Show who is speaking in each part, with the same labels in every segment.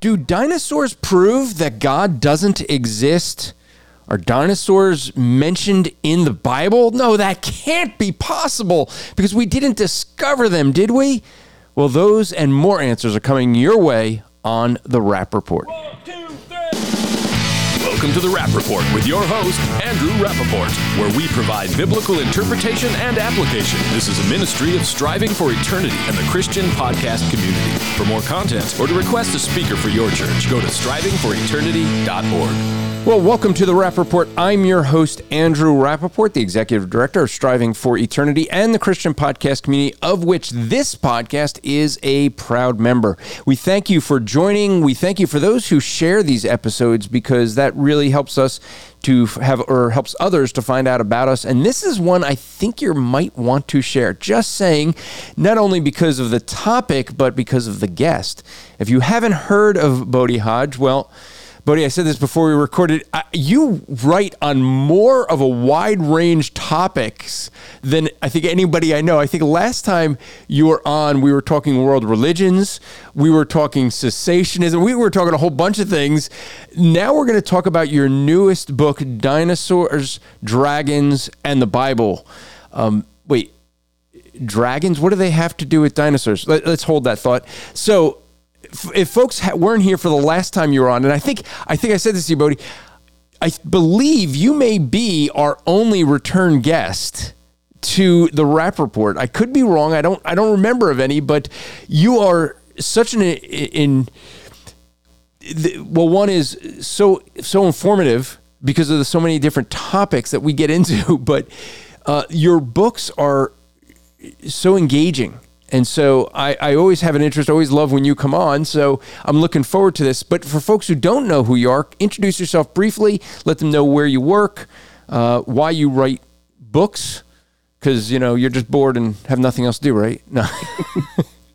Speaker 1: Do dinosaurs prove that God doesn't exist? Are dinosaurs mentioned in the Bible? No, that can't be possible because we didn't discover them, did we? Well, those and more answers are coming your way on the Rapp Report.
Speaker 2: Welcome to the Rapp Report with your host, Andrew Rappaport, where we provide biblical interpretation and application. This is a ministry of striving for eternity and the Christian podcast community. For more content or to request a speaker for your church, go to strivingforeternity.org.
Speaker 1: Well, welcome to the Rapp Report. I'm your host, Andrew Rappaport, the Executive Director of Striving for Eternity and the Christian podcast community, of which this podcast is a proud member. We thank you for joining. We thank you for those who share these episodes because that really helps us to have or helps others to find out about us. And this is one I think you might want to share. Just saying, not only because of the topic, but because of the guest. If you haven't heard of Bodie Hodge, well, Bodie, I said this before we recorded. you write on more of a wide range topics than I think anybody I know. I think last time you were on, we were talking world religions, we were talking cessationism, we were talking a whole bunch of things. Now we're going to talk about your newest book, Dinosaurs, Dragons, and the Bible. Um, wait, dragons? What do they have to do with dinosaurs? Let, us hold that thought. So, if folks weren't here for the last time you were on, and I think I think I said this to you, Bodie, I believe you may be our only return guest to the Rapp Report. I could be wrong. I don't I don't remember of any, but you are such an in, in well, one is so so informative because of the so many different topics that we get into, but uh, your books are so engaging and so I, I always have an interest, always love when you come on. So I'm looking forward to this. But for folks who don't know who you are, introduce yourself briefly, let them know where you work, uh, why you write books, because, you know, you're just bored and have nothing else to do, right? No.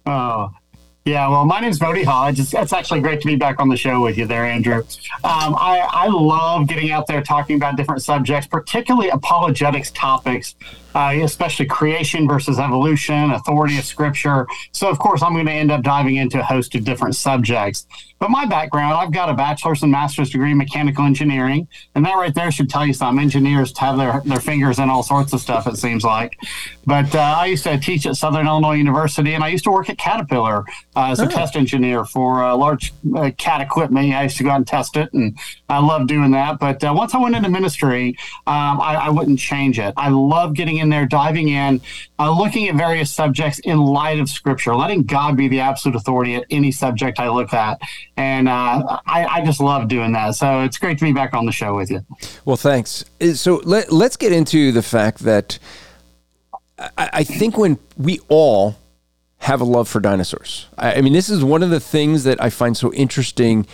Speaker 3: oh, yeah, well, my name's Bodie Hodge. It's, it's, actually great to be back on the show with you there, Andrew. Um, I, I love getting out there talking about different subjects, particularly apologetics topics uh, especially creation versus evolution, authority of scripture. So, of course, I'm going to end up diving into a host of different subjects. But my background, I've got a bachelor's and master's degree in mechanical engineering. And that right there should tell you something. Engineers have their, their fingers in all sorts of stuff, it seems like. But uh, I used to teach at Southern Illinois University, and I used to work at Caterpillar uh, as a oh. test engineer for a large uh, CAT equipment. I used to go out and test it, and I love doing that. But uh, once I went into ministry, um, I, I wouldn't change it. I love getting in there, diving in, uh, looking at various subjects in light of Scripture, letting God be the absolute authority at any subject I look at. And uh, I, I, just love doing that. So it's great to be back on the show with you.
Speaker 1: Well, thanks. Uh, so let, let's get into the fact that I, I think when we all have a love for dinosaurs, I, I mean, this is one of the things that I find so interesting.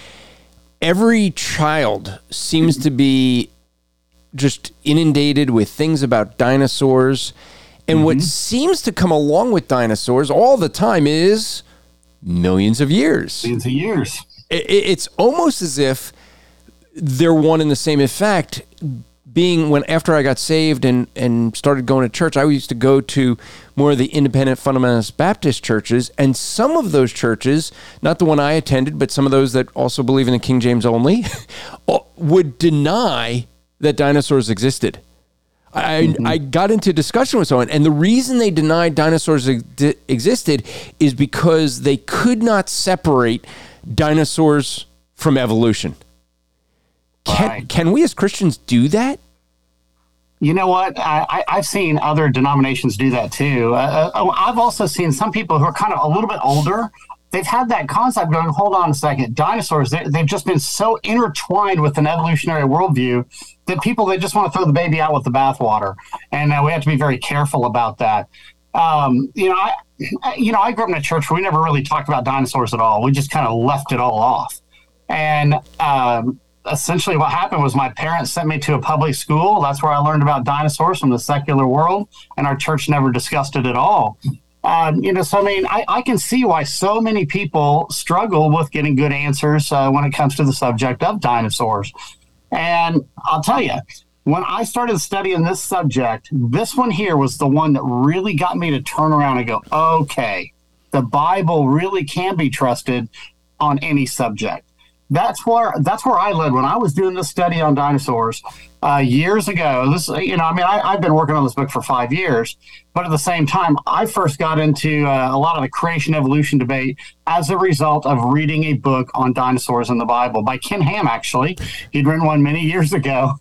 Speaker 1: Every child seems to be just inundated with things about dinosaurs. And mm-hmm. what seems to come along with dinosaurs all the time is millions of years.
Speaker 3: Millions of years.
Speaker 1: It's almost as if they're one and the same. In fact, being when after I got saved and and started going to church, I used to go to more of the independent fundamentalist Baptist churches, and some of those churches, not the one I attended, but some of those that also believe in the King James only, would deny that dinosaurs existed. I, mm-hmm. I got into discussion with someone, and the reason they denied dinosaurs ex- existed is because they could not separate dinosaurs from evolution. Can, right. can we as Christians do that?
Speaker 3: You know what? I, have seen other denominations do that too. Uh, uh, I've also seen some people who are kind of a little bit older they've had that concept going, hold on a second, dinosaurs, they, have just been so intertwined with an evolutionary worldview that people, they just want to throw the baby out with the bathwater. And uh, we have to be very careful about that. Um, you know, I, you know, I grew up in a church where we never really talked about dinosaurs at all. We just kind of left it all off. And um, essentially what happened was my parents sent me to a public school. That's where I learned about dinosaurs from the secular world. And our church never discussed it at all. Um, you know, so I mean, I, I, can see why so many people struggle with getting good answers uh, when it comes to the subject of dinosaurs. And I'll tell you, when I started studying this subject, this one here was the one that really got me to turn around and go, okay, the Bible really can be trusted on any subject. That's where that's where I led when I was doing this study on dinosaurs uh, years ago. This, you know, I mean, I, have been working on this book for five years, but at the same time, I first got into uh, a lot of the creation evolution debate as a result of reading a book on dinosaurs in the Bible by Ken Ham. Actually, he'd written one many years ago,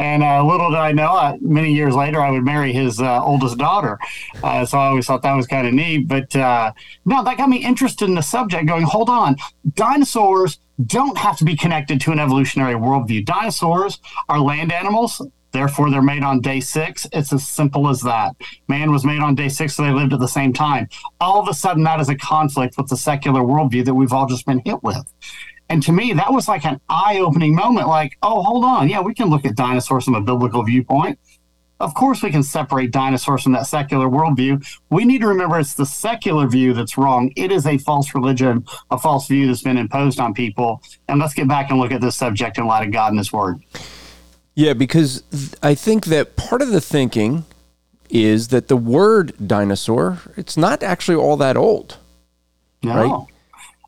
Speaker 3: and uh, little did I know, uh, many years later, I would marry his uh, oldest daughter. Uh, so I always thought that was kind of neat. But uh, no, that got me interested in the subject. Going, hold on, dinosaurs don't have to be connected to an evolutionary worldview. Dinosaurs are land animals. Therefore, they're made on day six. It's as simple as that. Man was made on day six, so they lived at the same time. All of a sudden, that is a conflict with the secular worldview that we've all just been hit with. And to me, that was like an eye opening moment like, oh, hold on. Yeah, we can look at dinosaurs from a biblical viewpoint. Of course, we can separate dinosaurs from that secular worldview. We need to remember it's the secular view that's wrong. It is a false religion, a false view that's been imposed on people. And let's get back and look at this subject in light of God and His Word.
Speaker 1: Yeah, because I think that part of the thinking is that the word dinosaur, it's not actually all that old.
Speaker 3: No.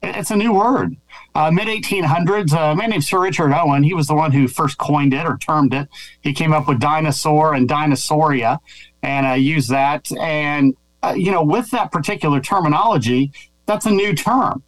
Speaker 3: Right? It's a new word. Uh, Mid 1800s, a man named Sir Richard Owen, he was the one who first coined it or termed it. He came up with dinosaur and dinosauria and uh, used that. And, uh, you know, with that particular terminology, that's a new term.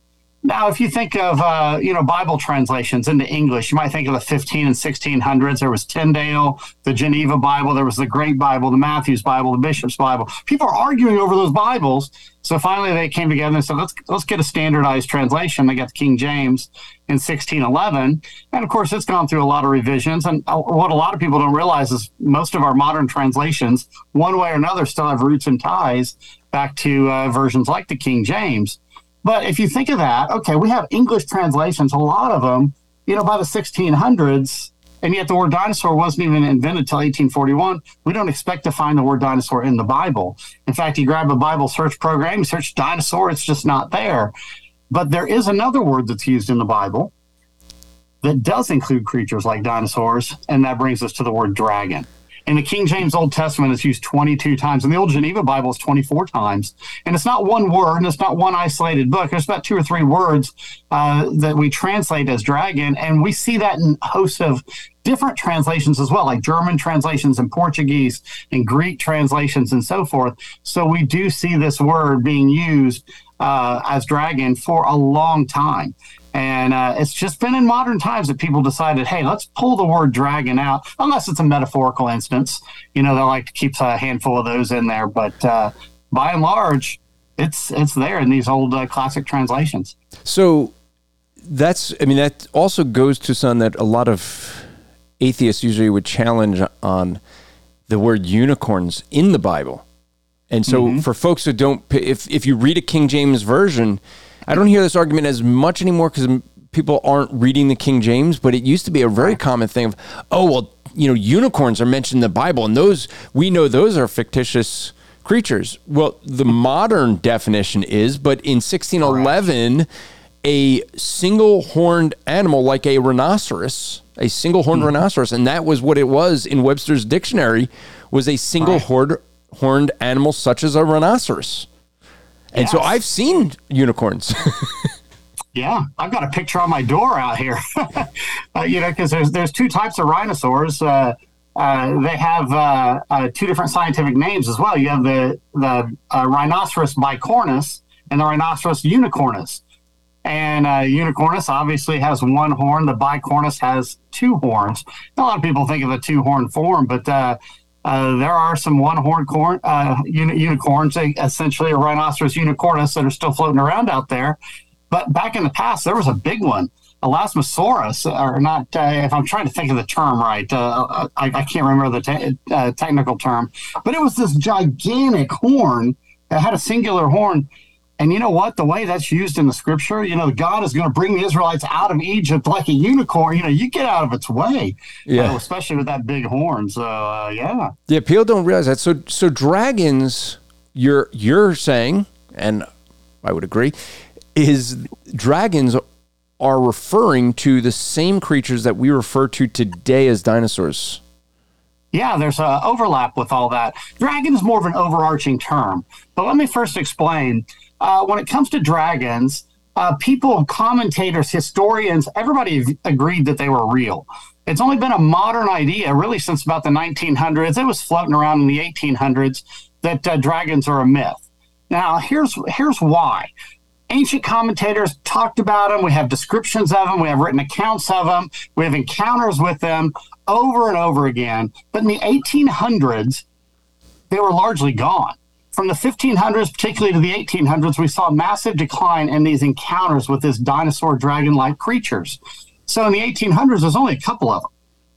Speaker 3: Now, if you think of uh, you know Bible translations into English, you might think of the 15 and 1600s. There was Tyndale, the Geneva Bible, there was the Great Bible, the Matthew's Bible, the Bishop's Bible. People are arguing over those Bibles. So finally, they came together and said, "Let's let's get a standardized translation." They got the King James in 1611, and of course, it's gone through a lot of revisions. And uh, what a lot of people don't realize is most of our modern translations, one way or another, still have roots and ties back to uh, versions like the King James. But if you think of that, okay, we have English translations, a lot of them, you know, by the 1600s, and yet the word dinosaur wasn't even invented until 1841. We don't expect to find the word dinosaur in the Bible. In fact, you grab a Bible search program, you search dinosaur, it's just not there. But there is another word that's used in the Bible that does include creatures like dinosaurs, and that brings us to the word dragon. In the King James Old Testament, it's used 22 times. In the Old Geneva Bible, it's 24 times. And it's not one word, and it's not one isolated book. There's about two or three words uh, that we translate as dragon. And we see that in hosts of different translations as well, like German translations and Portuguese and Greek translations and so forth. So we do see this word being used uh, as dragon for a long time. And uh, it's just been in modern times that people decided, hey, let's pull the word dragon out, unless it's a metaphorical instance. You know, they like to keep a handful of those in there. But uh, by and large, it's it's there in these old uh, classic translations.
Speaker 1: So that's, I mean, that also goes to something that a lot of atheists usually would challenge on the word unicorns in the Bible. And so mm-hmm. for folks who don't, if, if you read a King James version, I don't hear this argument as much anymore because people aren't reading the King James, but it used to be a very common thing of, oh, well, you know, unicorns are mentioned in the Bible, and those, we know those are fictitious creatures. Well, the modern definition is, but in 1611, a single horned animal like a rhinoceros, a single horned mm-hmm. rhinoceros, and that was what it was in Webster's dictionary, was a single right. horned animal such as a rhinoceros. And yes. so I've seen unicorns.
Speaker 3: yeah, I've got a picture on my door out here. uh, you know, because there's there's two types of rhinosaurs. Uh, uh, they have uh, uh, two different scientific names as well. You have the the uh, rhinoceros bicornus and the rhinoceros unicornis. And unicornis obviously has one horn. The bicornus has two horns. A lot of people think of the two horn form, but uh, there are some one-horned corn, uh, uni- unicorns, essentially a rhinoceros unicornis, that are still floating around out there. But back in the past, there was a big one, Elasmosaurus, or not. Uh, if I'm trying to think of the term right, uh, I, I, can't remember the te- uh, technical term. But it was this gigantic horn that had a singular horn and you know what? The way that's used in the scripture, you know, God is going to bring the Israelites out of Egypt like a unicorn. You know, you get out of its way. Yeah. Uh, especially with that big horn. So, uh, yeah.
Speaker 1: Yeah, people don't realize that. So, so dragons, you're you're saying, and I would agree, is dragons are referring to the same creatures that we refer to today as dinosaurs.
Speaker 3: Yeah, there's a overlap with all that. Dragon is more of an overarching term, but let me first explain uh, when it comes to dragons, uh, people, commentators, historians, everybody agreed that they were real. It's only been a modern idea, really, since about the 1900s. It was floating around in the 1800s that uh, dragons are a myth. Now, here's here's why. Ancient commentators talked about them. We have descriptions of them. We have written accounts of them. We have encounters with them over and over again. But in the 1800s, they were largely gone. From the 1500s, particularly to the 1800s, we saw a massive decline in these encounters with this dinosaur dragon like creatures. So in the 1800s, there's only a couple of them.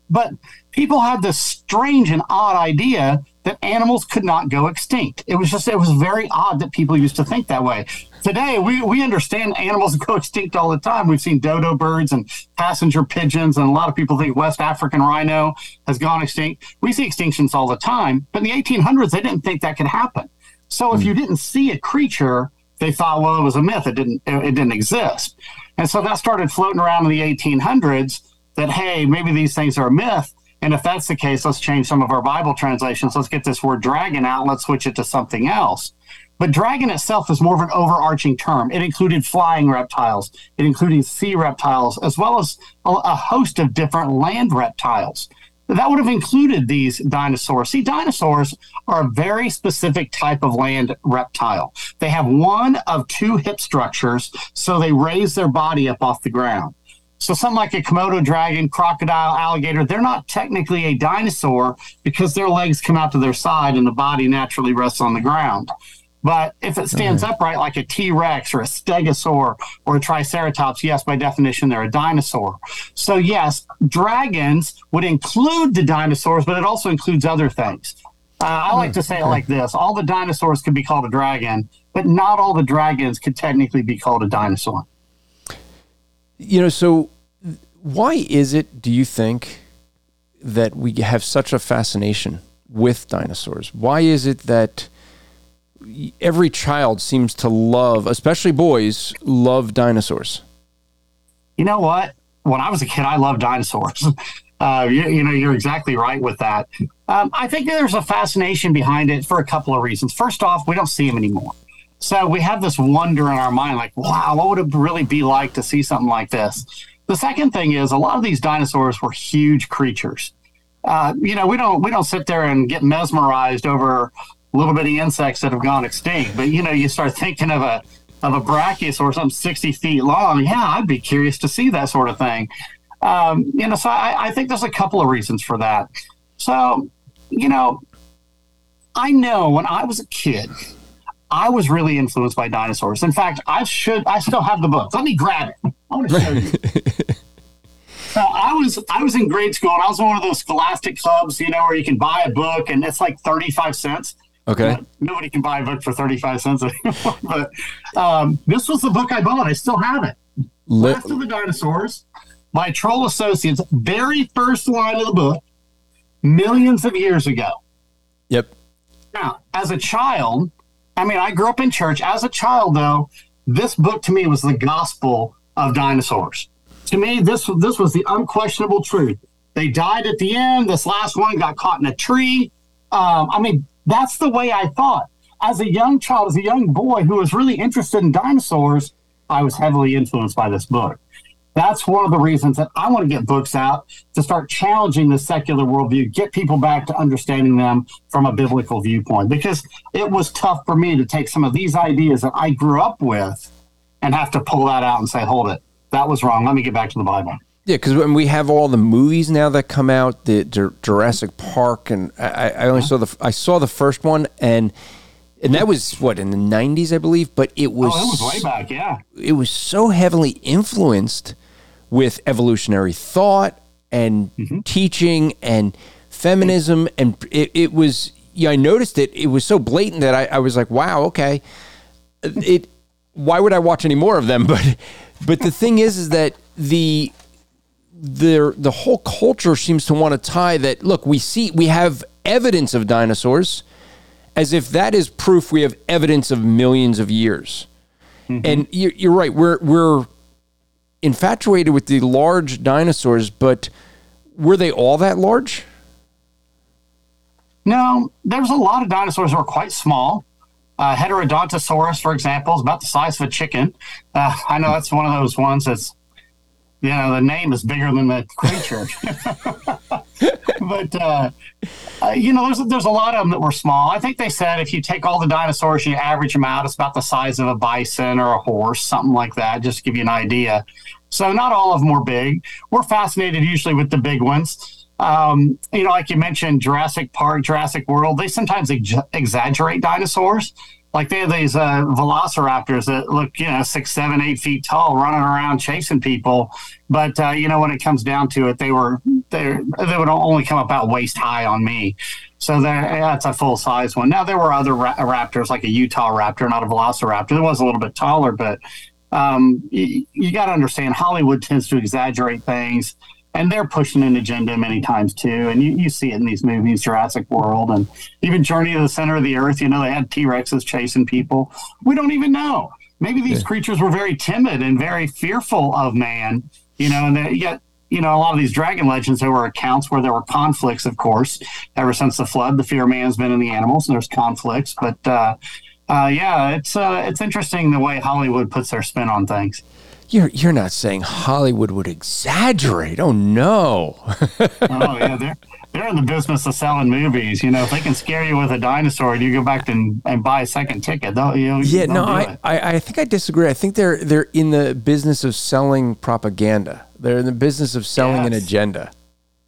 Speaker 3: But people had this strange and odd idea that animals could not go extinct. It was just, it was very odd that people used to think that way. Today, we, we understand animals go extinct all the time. We've seen dodo birds and passenger pigeons, and a lot of people think West African rhino has gone extinct. We see extinctions all the time, but in the 1800s, they didn't think that could happen. So if you hmm. didn't see a creature, they thought, well, it was a myth. It didn't, it, it didn't exist. And so that started floating around in the 1800s that, hey, maybe these things are a myth. And if that's the case, let's change some of our Bible translations. Let's get this word dragon out let's switch it to something else. But dragon itself is more of an overarching term. It included flying reptiles, it included sea reptiles, as well as a, a host of different land reptiles. That would have included these dinosaurs. See, dinosaurs are a very specific type of land reptile. They have one of two hip structures, so they raise their body up off the ground. So something like a Komodo dragon, crocodile, alligator, they're not technically a dinosaur because their legs come out to their side and the body naturally rests on the ground. But if it stands okay. upright like a T Rex or a stegosaur or a Triceratops, yes, by definition, they're a dinosaur. So, yes, dragons would include the dinosaurs, but it also includes other things. Uh, I like to say it like this all the dinosaurs could be called a dragon, but not all the dragons could technically be called a dinosaur.
Speaker 1: You know, so why is it, do you think, that we have such a fascination with dinosaurs? Why is it that every child seems to love, especially boys, love dinosaurs.
Speaker 3: You know what? When I was a kid, I loved dinosaurs. Uh, you, you, know, you're exactly right with that. Um, I think there's a fascination behind it for a couple of reasons. First off, we don't see them anymore. So we have this wonder in our mind, like, wow, what would it really be like to see something like this? The second thing is a lot of these dinosaurs were huge creatures. Uh, you know, we don't we don't sit there and get mesmerized over little bitty insects that have gone extinct. But you know, you start thinking of a of a brachiosaur, something sixty feet long. Yeah, I'd be curious to see that sort of thing. Um, you know, so I, I think there's a couple of reasons for that. So, you know, I know when I was a kid, I was really influenced by dinosaurs. In fact, I should I still have the book. Let me grab it. I want to show you. so I was I was in grade school and I was in one of those scholastic clubs, you know, where you can buy a book and it's like 35 cents.
Speaker 1: Okay.
Speaker 3: nobody can buy a book for 35 cents anymore. but um, this was the book I bought. I still have it. Lit- Last of the Dinosaurs by Troll Associates. Very first line of the book, millions of years ago.
Speaker 1: Yep.
Speaker 3: Now, as a child, I mean, I grew up in church. As a child, though, this book to me was the gospel of dinosaurs. To me, this this was the unquestionable truth. They died at the end. This last one got caught in a tree. Um, I mean, that's the way I thought. As a young child, as a young boy who was really interested in dinosaurs, I was heavily influenced by this book. That's one of the reasons that I want to get books out to start challenging the secular worldview, get people back to understanding them from a biblical viewpoint. Because it was tough for me to take some of these ideas that I grew up with and have to pull that out and say, hold it, that was wrong. Let me get back to the Bible.
Speaker 1: Yeah, because when we have all the movies now that come out, the Jurassic Park, and I, I only saw the I saw the first one, and and that was what in the '90s, I believe. But it was
Speaker 3: oh, that was way back, yeah.
Speaker 1: It was so heavily influenced with evolutionary thought and mm-hmm. teaching and feminism, and it, it was. Yeah, I noticed it. It was so blatant that I, I was like, "Wow, okay." It. Why would I watch any more of them? But, but the thing is, is that the the the whole culture seems to want to tie that. Look, we see we have evidence of dinosaurs, as if that is proof we have evidence of millions of years. Mm-hmm. And you're, you're right. We're we're infatuated with the large dinosaurs, but were they all that large?
Speaker 3: No, there's a lot of dinosaurs that were quite small. Uh, Heterodontosaurus, for example, is about the size of a chicken. Uh, I know that's one of those ones that's, you know, the name is bigger than the creature. but uh, uh, you know, there's there's a lot of them that were small. I think they said if you take all the dinosaurs you average them out, it's about the size of a bison or a horse, something like that, just to give you an idea. So not all of them were big. We're fascinated usually with the big ones. Um, you know, like you mentioned, Jurassic Park, Jurassic World, they sometimes ex- exaggerate dinosaurs. Like they have these uh, velociraptors that look, you know, six, seven, eight feet tall, running around chasing people. But uh, you know, when it comes down to it, they were they they would only come about waist high on me. So that's a full size one. Now there were other ra- raptors, like a Utah raptor, not a velociraptor. It was a little bit taller, but um, you, you got to understand Hollywood tends to exaggerate things and they're pushing an agenda many times too. And you, you see it in these movies, Jurassic World, and even Journey to the Center of the Earth. You know, they had T Rexes chasing people. We don't even know. Maybe these yeah. creatures were very timid and very fearful of man. You know, and yet you know, a lot of these dragon legends, there were accounts where there were conflicts, of course. Ever since the flood, the fear of man's been in the animals, and there's conflicts. But uh, uh, yeah, it's uh, it's interesting the way Hollywood puts their spin on things.
Speaker 1: You're you're not saying Hollywood would exaggerate? Oh no!
Speaker 3: oh yeah, they're they're in the business of selling movies. You know, if they can scare you with a dinosaur, and you go back and, and buy a second ticket. Don't you? Know,
Speaker 1: yeah, no, I, I, I think I disagree. I think they're they're in the business of selling propaganda. They're in the business of selling yes. an agenda,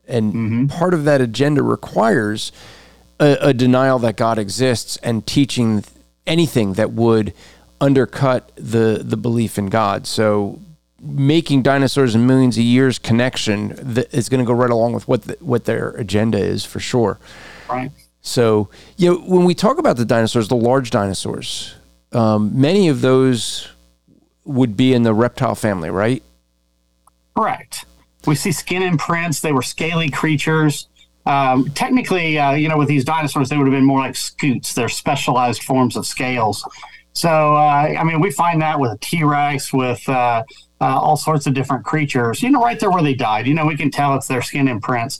Speaker 1: and mm-hmm. part of that agenda requires a, a denial that God exists and teaching anything that would undercut the the belief in God. So making dinosaurs and millions of years connection that is going to go right along with what the, what their agenda is for sure.
Speaker 3: Right.
Speaker 1: So, you know, when we talk about the dinosaurs, the large dinosaurs, um, many of those would be in the reptile family, right?
Speaker 3: Correct. We see skin imprints. They were scaly creatures. Um, technically, uh, you know, with these dinosaurs, they would have been more like scutes. They're specialized forms of scales. So, uh, I mean, we find that with a T Rex, with uh, uh, all sorts of different creatures, you know, right there where they died. You know, we can tell it's their skin imprints.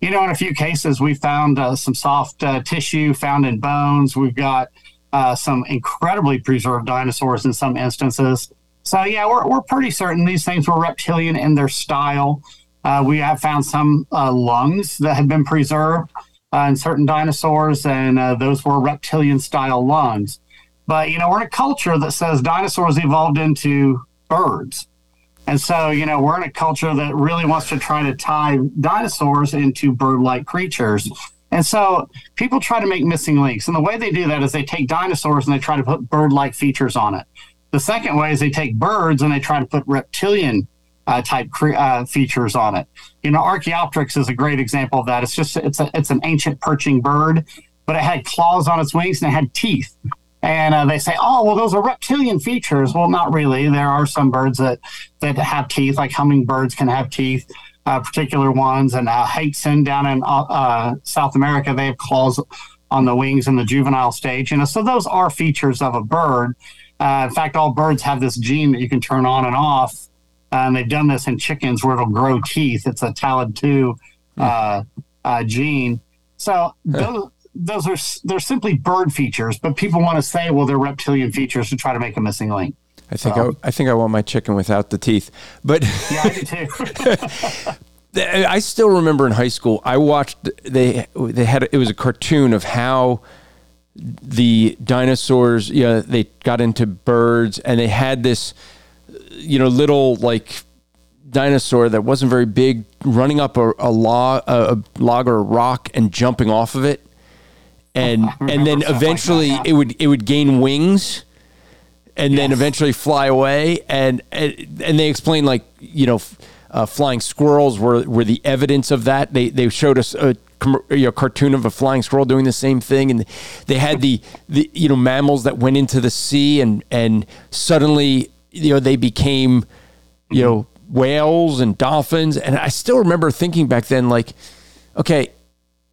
Speaker 3: You know, in a few cases, we found uh, some soft uh, tissue found in bones. We've got uh, some incredibly preserved dinosaurs in some instances. So, yeah, we're, we're pretty certain these things were reptilian in their style. we have found some lungs that have been preserved in certain dinosaurs, and those were reptilian style lungs. But, you know, we're in a culture that says dinosaurs evolved into birds. And so, you know, we're in a culture that really wants to try to tie dinosaurs into bird like creatures. And so people try to make missing links. And the way they do that is they take dinosaurs and they try to put bird like features on it. The second way is they take birds and they try to put reptilian uh, type cre- uh, features on it. You know, Archaeopteryx is a great example of that. It's just it's a it's an ancient perching bird, but it had claws on its wings and it had teeth. And uh, they say, oh, well, those are reptilian features. Well, not really. There are some birds that, that have teeth, like hummingbirds can have teeth, uh, particular ones. And uh, down in uh, uh, South America, they have claws on the wings in the juvenile stage. You know, so those are features of a bird. Uh, in fact, all birds have this gene that you can turn on and off. and they've done this in chickens where it'll grow teeth. It's a talpid2 uh, gene. So those, those are they're simply bird features, but people want to say, well, they're reptilian features to try to make a missing link.
Speaker 1: I think so. I, I think I want my chicken without the teeth, but
Speaker 3: yeah, I do too.
Speaker 1: I still remember in high school, I watched they they had it was a cartoon of how the dinosaurs, you know, they got into birds and they had this, you know, little like dinosaur that wasn't very big running up a, a log, a log or a rock and jumping off of it and and then eventually like it would it would gain wings and yes. then eventually fly away. And and, and they explained like you know uh, flying squirrels were were the evidence of that. They they showed us a you know, cartoon of a flying squirrel doing the same thing. And they had the the you know mammals that went into the sea and and suddenly you know they became you know whales and dolphins. And I still remember thinking back then like okay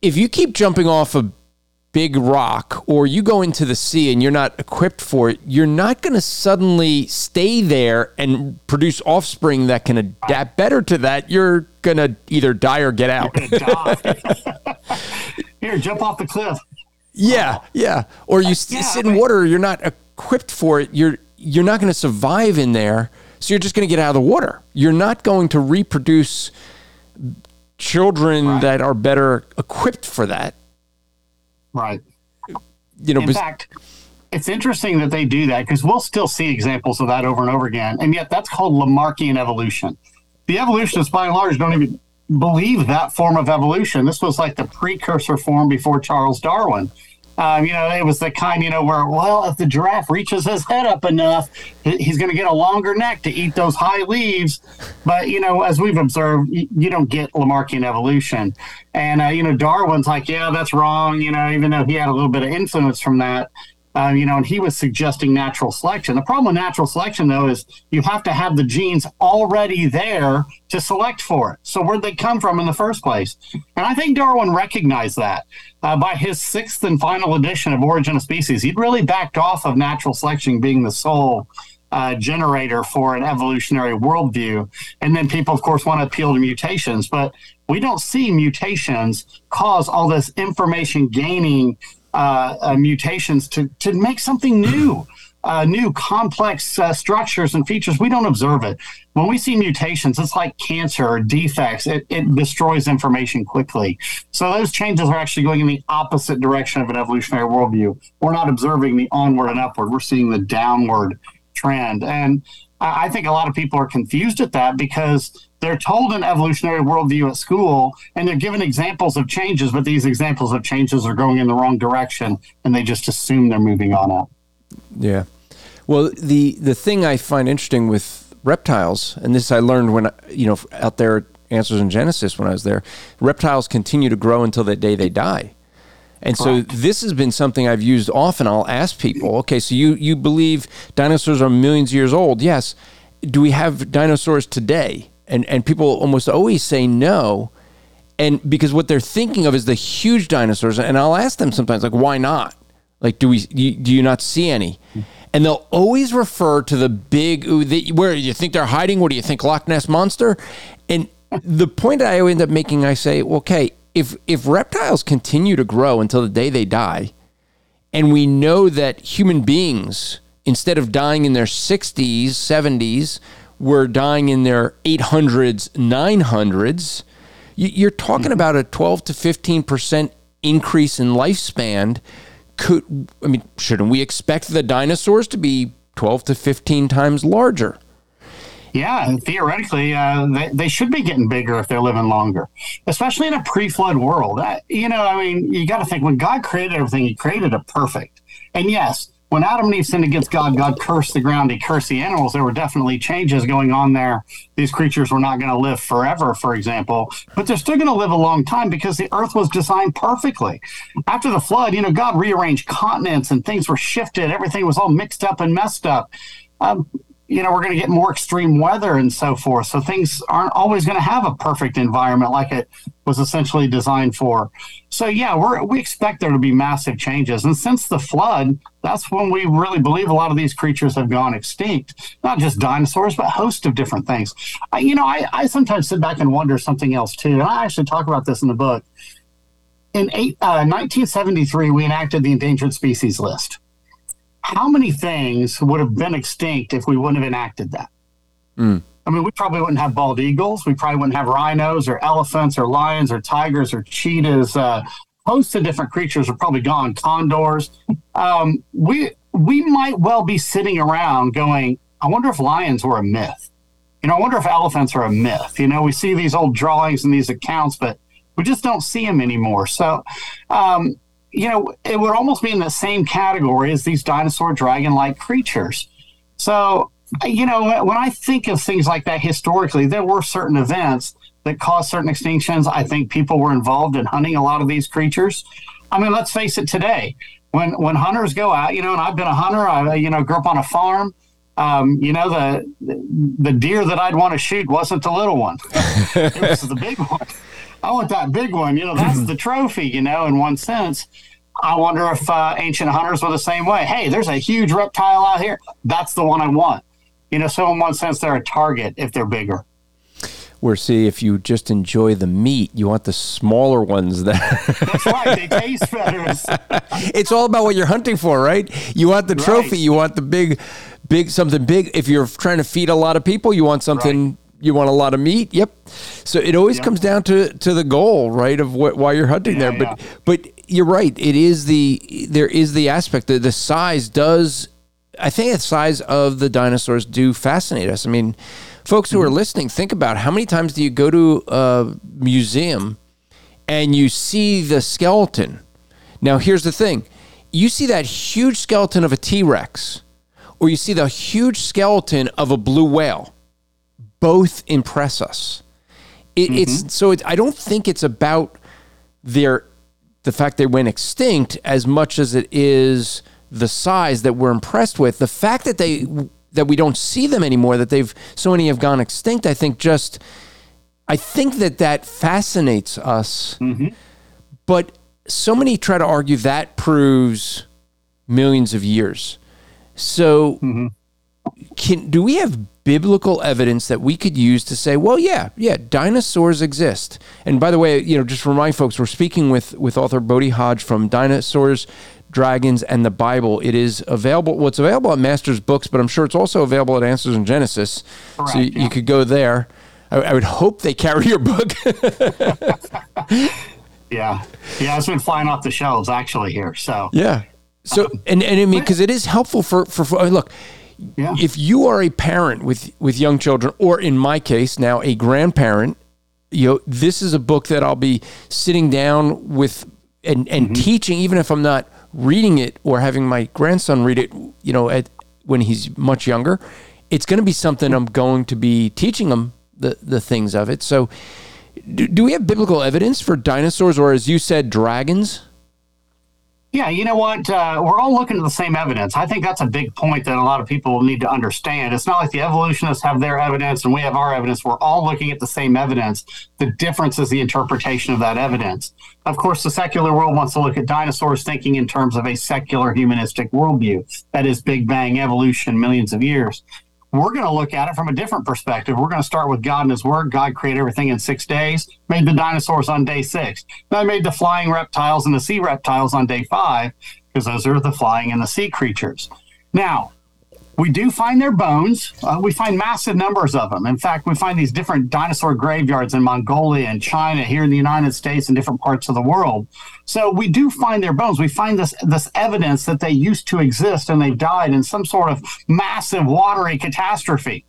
Speaker 1: if you keep jumping off of big rock or you go into the sea and you're not equipped for it, you're not going to suddenly stay there and produce offspring that can adapt better to that. You're going to either die or get out.
Speaker 3: Here, jump off the cliff.
Speaker 1: Yeah, yeah. Or you yeah, sit in water, you're not equipped for it. You're you're not going to survive in there, so you're just going to get out of the water. You're not going to reproduce children right. that are better equipped for that.
Speaker 3: Right.
Speaker 1: You know,
Speaker 3: in fact, it's interesting that they do that because we'll still see examples of that over and over again, and yet that's called Lamarckian evolution. The evolutionists, by and large, don't even believe that form of evolution. This was like the precursor form before Charles Darwin. Um, you know, it was the kind, you know, where, well, if the giraffe reaches his head up enough, he's going to get a longer neck to eat those high leaves. But, you know, as we've observed, you, don't get Lamarckian evolution. And, uh, you know, Darwin's like, yeah, that's wrong, you know, even though he had a little bit of influence from that. Uh, you know, and he was suggesting natural selection. The problem with natural selection, though, is you have to have the genes already there to select for it. So where'd they come from in the first place? And I think Darwin recognized that uh, by his sixth and final edition of Origin of Species. He'd really backed off of natural selection being the sole uh, generator for an evolutionary worldview. And then people, of course, want to appeal to mutations, but we don't see mutations cause all this information gaining mutations to, to make something new. Uh, new complex uh, structures and features, we don't observe it. When we see mutations, it's like cancer or defects. It, it destroys information quickly. So those changes are actually going in the opposite direction of an evolutionary worldview. We're not observing the onward and upward. We're seeing the downward trend. And I think a lot of people are confused at that because they're told an evolutionary worldview at school and they're given examples of changes, but these examples of changes are going in the wrong direction and they just assume they're moving on up.
Speaker 1: Yeah. Well, the, the thing I find interesting with reptiles, and this I learned when, you know, out there Answers in Genesis when I was there, reptiles continue to grow until the day they die. And so this has been something I've used often. I'll ask people, okay, so you, you believe dinosaurs are millions of years old. Yes. Do we have dinosaurs today? And, and people almost always say no. And because what they're thinking of is the huge dinosaurs. And I'll ask them sometimes, like, why not? Like, do we, do you not see any? And they'll always refer to the big, where you think they're hiding? What do you think, Loch Ness Monster? And the point I end up making, I say, okay, if if reptiles continue to grow until the day they die, and we know that human beings, instead of dying in their 60s, 70s, were dying in their 800s, 900s, you're talking mm-hmm. about a 12 to 15 percent increase in lifespan. Could I mean, shouldn't we expect the dinosaurs to be 12 to 15 times larger?
Speaker 3: Yeah, theoretically, uh, they, they should be getting bigger if they're living longer, especially in a pre flood world. Uh, you know, I mean, you got to think when God created everything, He created it perfect. And yes, when Adam and Eve sinned against God, God cursed the ground, He cursed the animals. There were definitely changes going on there. These creatures were not going to live forever, for example, but they're still going to live a long time because the earth was designed perfectly. After the flood, you know, God rearranged continents and things were shifted, everything was all mixed up and messed up. Um, you know, we're going to get more extreme weather and so forth. So things aren't always going to have a perfect environment like it was essentially designed for. So yeah, we we expect there to be massive changes. And since the flood, that's when we really believe a lot of these creatures have gone extinct. Not just dinosaurs, but a host of different things. I, you know, I, I sometimes sit back and wonder something else too. And I actually talk about this in the book. In eight, uh, 1973, we enacted the endangered species list how many things would have been extinct if we wouldn't have enacted that? Mm. I mean, we probably wouldn't have bald eagles. We probably wouldn't have rhinos or elephants or lions or tigers or cheetahs. Uh, hosts of different creatures are probably gone. Condors. Um, we we might well be sitting around going, I wonder if lions were a myth. You know, I wonder if elephants are a myth. You know, we see these old drawings and these accounts, but we just don't see them anymore. So, um, you know, it would almost be in the same category as these dinosaur dragon like creatures. So, you know, when I think of things like that historically, there were certain events that caused certain extinctions. I think people were involved in hunting a lot of these creatures. I mean, let's face it today. When when hunters go out, you know, and I've been a hunter, I you know, grew up on a farm. Um, you know, the the deer that I'd want to shoot wasn't the little one. it was the big one. I want that big one. You know, that's the trophy, you know, in one sense. I wonder if uh, ancient hunters were the same way. Hey, there's a huge reptile out here. That's the one I want. You know, so in one sense, they're a target if they're bigger.
Speaker 1: Where see if you just enjoy the meat, you want the smaller ones that
Speaker 3: That's right. They taste better.
Speaker 1: it's all about what you're hunting for, right? You want the trophy,
Speaker 3: Right.
Speaker 1: you want the big big something big. If you're trying to feed a lot of people, you want something you want a lot of meat. Yep. So it always
Speaker 3: Yep.
Speaker 1: comes down to to the goal, right, of what why you're hunting
Speaker 3: Yeah,
Speaker 1: there. But but you're right. It is the there is the aspect that the size does I think the size of the dinosaurs do fascinate us. I mean, folks who are mm-hmm. listening, think about how many times do you go to a museum and you see the skeleton. Now, here's the thing you see that huge skeleton of a T Rex, or you see the huge skeleton of a blue whale. Both impress us. It, It's mm-hmm. so it, I don't think it's about their the fact they went extinct as much as it is the size that we're impressed with. The fact that they that we don't see them anymore, that they've so many have gone extinct. I think just I think that that fascinates us, mm-hmm. but so many try to argue that proves millions of years. So, mm-hmm. can do we have biblical evidence that we could use to say, well, yeah, yeah, dinosaurs exist? And by the way, you know, just remind folks, we're speaking with with author Bodie Hodge from Dinosaurs. Dragons and the Bible. It is available. Well, available at Masters Books, but I'm sure it's also available at Answers in Genesis. so you,
Speaker 3: yeah.
Speaker 1: you could go there. I, I would hope they carry your book.
Speaker 3: Yeah. Yeah. It's been flying off the shelves actually here. So,
Speaker 1: Yeah. So uh-huh. and and I mean because it is helpful for for, for look,
Speaker 3: yeah.
Speaker 1: if you are a parent with with young children, or in my case now a grandparent, you know this is a book that I'll be sitting down with and and mm-hmm. teaching, even if I'm not reading it or having my grandson read it. You know, at when he's much younger, it's going to be something I'm going to be teaching him the the things of it. So. Do, do we have biblical evidence for dinosaurs, or as you said, dragons?
Speaker 3: Yeah, you know what? Uh, we're all looking at the same evidence. I think that's a big point that a lot of people need to understand. It's not like the evolutionists have their evidence and we have our evidence. We're all looking at the same evidence. The difference is the interpretation of that evidence. Of course, the secular world wants to look at dinosaurs thinking in terms of a secular humanistic worldview. That is Big Bang evolution, millions of years. We're going to look at it from a different perspective. We're going to start with God and His Word. God created everything in six days, made the dinosaurs on day six. Then made the flying reptiles and the sea reptiles on day five, because those are the flying and the sea creatures. Now, we do find their bones. Uh, we find massive numbers of them. In fact, we find these different dinosaur graveyards in Mongolia and China, here in the United States, and different parts of the world. So we do find their bones. We find this this evidence that they used to exist and they died in some sort of massive watery catastrophe.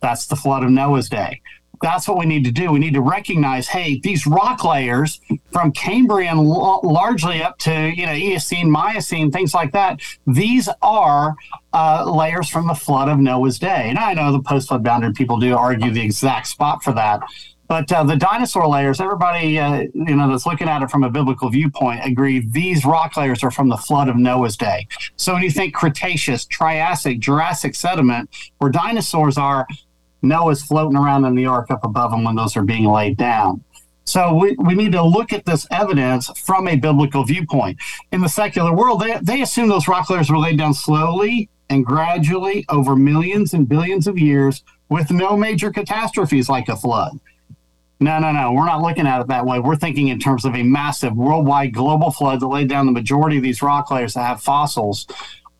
Speaker 3: That's the flood of Noah's day. That's what we need to do. We need to recognize, hey, these rock layers from Cambrian largely up to you know Eocene, Miocene, things like that. These are uh, layers from the flood of Noah's day. And I know the post-flood boundary people do argue the exact spot for that. But uh, the dinosaur layers, everybody uh, you know that's looking at it from a biblical viewpoint, agree these rock layers are from the flood of Noah's day. So when you think Cretaceous, Triassic, Jurassic sediment, where dinosaurs are, Noah's floating around in the ark up above them when those are being laid down. So we, we need to look at this evidence from a biblical viewpoint. In the secular world, they, they assume those rock layers were laid down slowly and gradually over millions and billions of years with no major catastrophes like a flood. No, no, no. We're not looking at it that way. We're thinking in terms of a massive worldwide global flood that laid down the majority of these rock layers that have fossils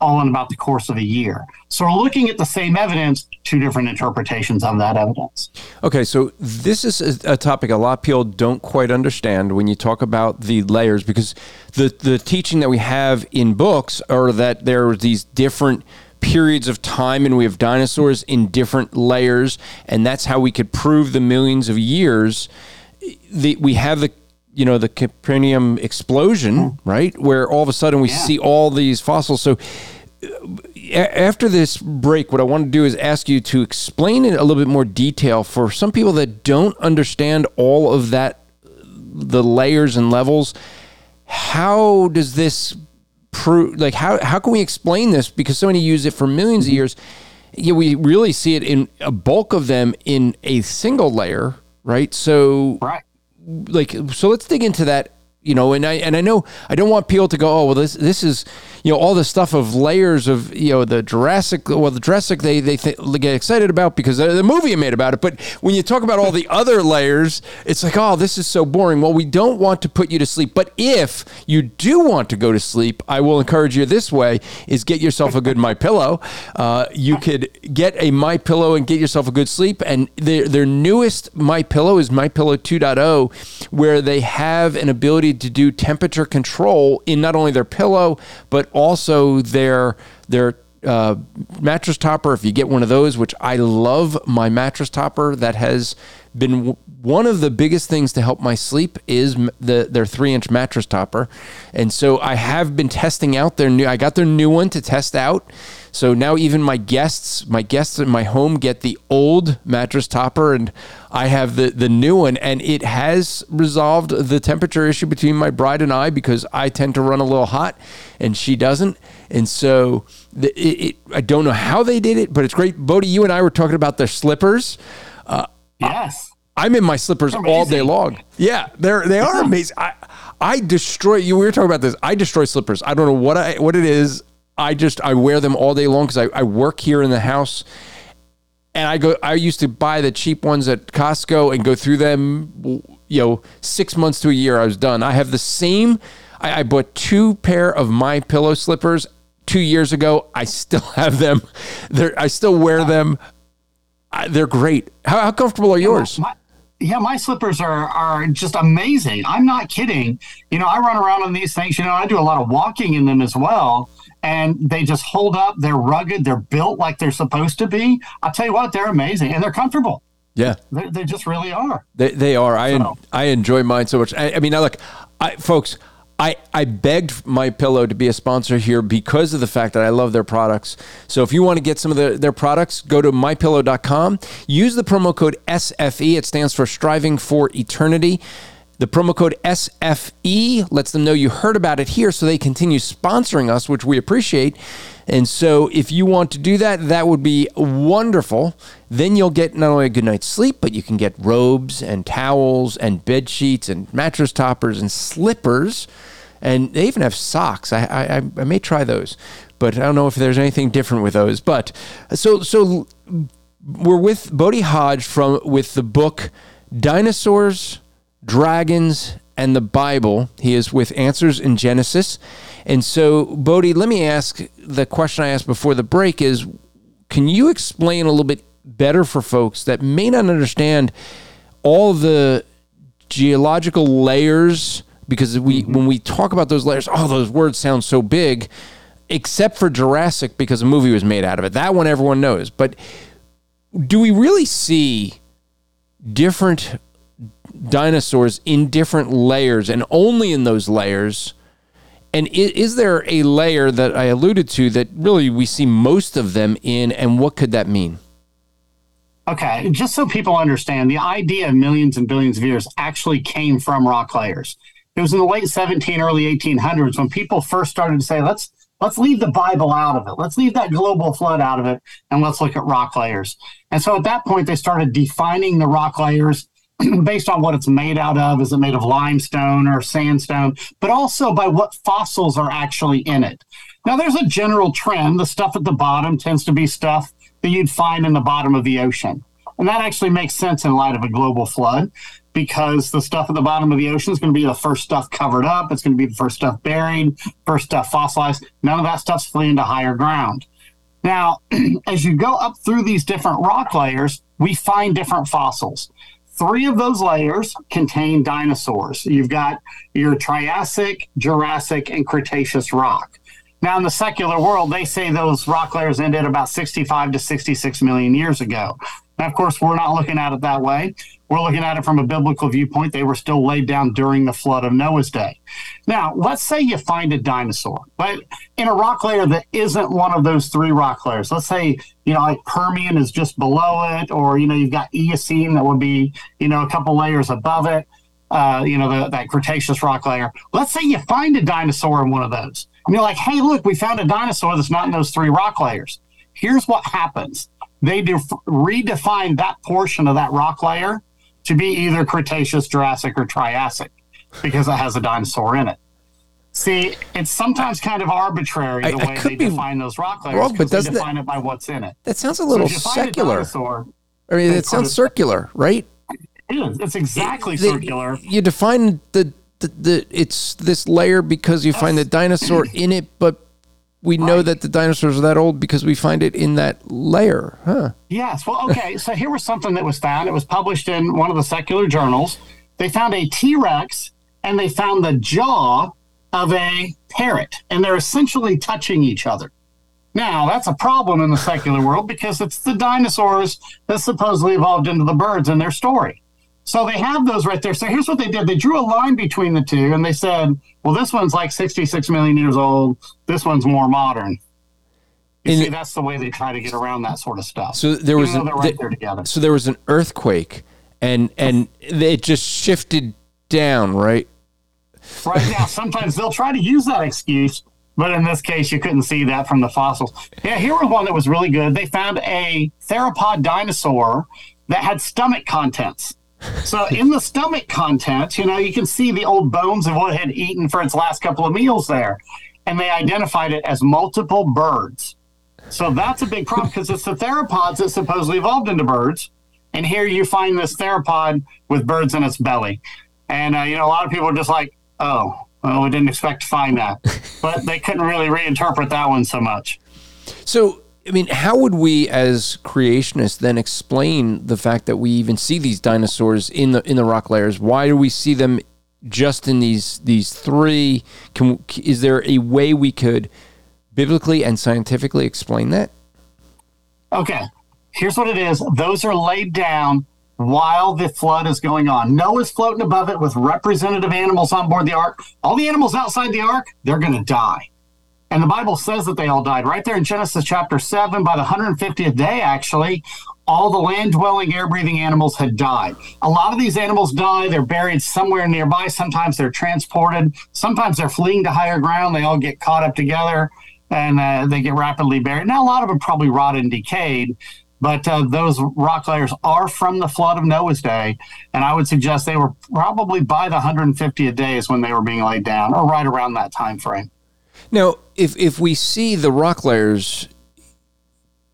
Speaker 3: all in about the course of a year. So we're looking at the same evidence, two different interpretations of that evidence.
Speaker 1: Okay, so this is a, topic a lot of people don't quite understand when you talk about the layers because the the teaching that we have in books are that there are these different periods of time and we have dinosaurs in different layers and that's how we could prove the millions of years the, we have the you know the Cambrian explosion mm. right where all of a sudden we
Speaker 3: Yeah.
Speaker 1: see all these fossils so uh, after this break, what I want to do is ask you to explain it a little bit more detail for some people that don't understand all of that, the layers and levels. How does this prove? Like, how how can we explain this? Because so many use it for 1000000s of mm-hmm. years. Yeah, we really see it in a bulk of them in a single layer, right? So
Speaker 3: Right.
Speaker 1: Like so let's dig into that you know, and I and I know I don't want people to go, oh well, this this is you know all the stuff of layers of you know the Jurassic, well the Jurassic they they th- get excited about because the movie made about it, but when you talk about all the other layers, it's like oh this is so boring. Well, we don't want to put you to sleep, but if you do want to go to sleep, I will encourage you this way: is get yourself a good My Pillow. Uh, you could get a My Pillow and get yourself a good sleep, and their their newest My Pillow is My Pillow 2.0, where they have an ability to do temperature control in not only their pillow but also their their uh, mattress topper. If you get one of those, which I love, my mattress topper that has been w- one of the biggest things to help my sleep is the their three inch mattress topper, and so I have been testing out their new. I got their new one to test out. So now even my guests, my guests in my home get the old mattress topper and I have the the new one and it has resolved the temperature issue between my bride and I because I tend to run a little hot and she doesn't. And so the, it, it, I don't know how they did it, but it's great. Bodie, you and I were talking about their slippers.
Speaker 3: Uh, yes.
Speaker 1: I'm in my slippers all day long. Yeah, they're they are amazing. I I destroy you. We were talking about this. I destroy slippers. I don't know what I what it is. I just I wear them all day long because I, I work here in the house and I go I used to buy the cheap ones at Costco and go through them you know six months to a year I was done. I have the same I, I bought two pair of my pillow slippers two years ago. I still have them. They're I still wear them. I, they're great. How, how comfortable are yours?
Speaker 3: My, yeah, my slippers are are just amazing. I'm not kidding. You know, I run around in these things. You know, I do a lot of walking in them as well and they just hold up. They're rugged. They're built like they're supposed to be. I'll tell you what, they're amazing and they're comfortable.
Speaker 1: Yeah,
Speaker 3: they, they just really are.
Speaker 1: They, they are. I so. I enjoy mine so much. I, I mean, now look, I, folks. I, I begged my pillow to be a sponsor here because of the fact that I love their products. So if you want to get some of the, their products, go to mypillow.com. Use the promo code SFE. It stands for Striving for Eternity. The promo code SFE lets them know you heard about it here so they continue sponsoring us, which we appreciate. And so if you want to do that, that would be wonderful. Then you'll get not only a good night's sleep, but you can get robes and towels and bed sheets and mattress toppers and slippers. And they even have socks. I, I, I may try those, but I don't know if there's anything different with those. But so so we're with Bodie Hodge from with the book Dinosaurs dragons, and the Bible. He is with Answers in Genesis. And so, Bodie, let me ask the question I asked before the break is can you explain a little bit better for folks that may not understand all the geological layers? Because we, mm-hmm. when we talk about those layers, oh, those words sound so big, except for Jurassic because a movie was made out of it. That one everyone knows. But do we really see different dinosaurs in different layers and only in those layers. And is, there a layer that I alluded to that really we see most of them in, and what could that mean?
Speaker 3: Okay, just so people understand, the idea of millions and billions of years actually came from rock layers. It was in the late 17, early 1800s when people first started to say, let's let's leave the Bible out of it. Let's leave that global flood out of it, and let's look at rock layers. And so at that point, they started defining the rock layers based on what it's made out of. Is it made of limestone or sandstone? But also by what fossils are actually in it. Now, there's a general trend. The stuff at the bottom tends to be stuff that you'd find in the bottom of the ocean. And that actually makes sense in light of a global flood because the stuff at the bottom of the ocean is going to be the first stuff covered up. It's going to be the first stuff buried, first stuff fossilized. None of that stuff's fleeing to higher ground. Now, as you go up through these different rock layers, we find different fossils. Three of those layers contain dinosaurs. You've got your Triassic, Jurassic, and Cretaceous rock. Now, in the secular world, they say those rock layers ended about 65 to 66 million years ago. Now, of course, we're not looking at it that way. We're looking at it from a biblical viewpoint. They were still laid down during the flood of Noah's day. Now, let's say you find a dinosaur, but in a rock layer that isn't one of those three rock layers. Let's say, you know, like Permian is just below it, or, you know, you've got Eocene that would be, you know, a couple layers above it, uh, you know, the, that Cretaceous rock layer. Let's say you find a dinosaur in one of those. And you're like, hey, look, we found a dinosaur that's not in those three rock layers. Here's what happens they def- redefine that portion of that rock layer to be either Cretaceous, Jurassic, or Triassic. because it has a dinosaur in it. See, it's sometimes kind of arbitrary the
Speaker 1: I- I
Speaker 3: way they define those rock layers
Speaker 1: wrong, but doesn't that-
Speaker 3: define it by what's in it.
Speaker 1: That sounds a little
Speaker 3: a
Speaker 1: secular.
Speaker 3: dinosaur,
Speaker 1: I mean, it sounds
Speaker 3: it-
Speaker 1: circular, right?
Speaker 3: it is. It's exactly
Speaker 1: They-
Speaker 3: circular.
Speaker 1: You define the, the the it's this layer because you find the dinosaur in it, but we know that the dinosaurs are that old because we find it in that layer, huh?
Speaker 3: Yes. Well, okay. so here was something that was found. It was published in one of the secular journals. They found a T Rex and they found the jaw of a parrot, and they're essentially touching each other. Now, that's a problem in the secular world because it's the dinosaurs that supposedly evolved into the birds in their story. So they have those right there. So here's what they did they drew a line between the two and they said, well, this one's like 66 million years old, this one's more modern. You
Speaker 1: And-
Speaker 3: see, that's the way they try to get around that sort of stuff.
Speaker 1: So there was an,
Speaker 3: right
Speaker 1: th-
Speaker 3: there together.
Speaker 1: so there was an earthquake, and and it just shifted down, right?
Speaker 3: right now sometimes they'll try to use that excuse but in this case you couldn't see that from the fossils yeah here was one that was really good they found a theropod dinosaur that had stomach contents so in the stomach contents you know you can see the old bones of what it had eaten for its last couple of meals there and they identified it as multiple birds. So that's a big problem because it's the theropods that supposedly evolved into birds and here you find this theropod with birds in its belly. And uh, you know, a lot of people are just like, "Oh, well, we didn't expect to find that," but they couldn't really reinterpret that one so much.
Speaker 1: So, I mean, how would we, as creationists, then explain the fact that we even see these dinosaurs in the in the rock layers? Why do we see them just in these these three? Can is there a way we could biblically and scientifically explain that?
Speaker 3: Okay, here's what it is: those are laid down while the flood is going on. Noah's floating above it with representative animals on board the ark. All the animals outside the ark, they're going to die. And the Bible says that they all died right there in Genesis chapter 7 by the 150th day, actually. All the land dwelling, air breathing animals had died. A lot of these animals die. They're buried somewhere nearby. Sometimes they're transported. Sometimes they're fleeing to higher ground. They all get caught up together and uh, they get rapidly buried. Now, a lot of them probably rotted and decayed, but uh, those rock layers are from the flood of Noah's day. And I would suggest they were probably by the 150th days when they were being laid down or right around that time frame.
Speaker 1: Now, if if we see the rock layers,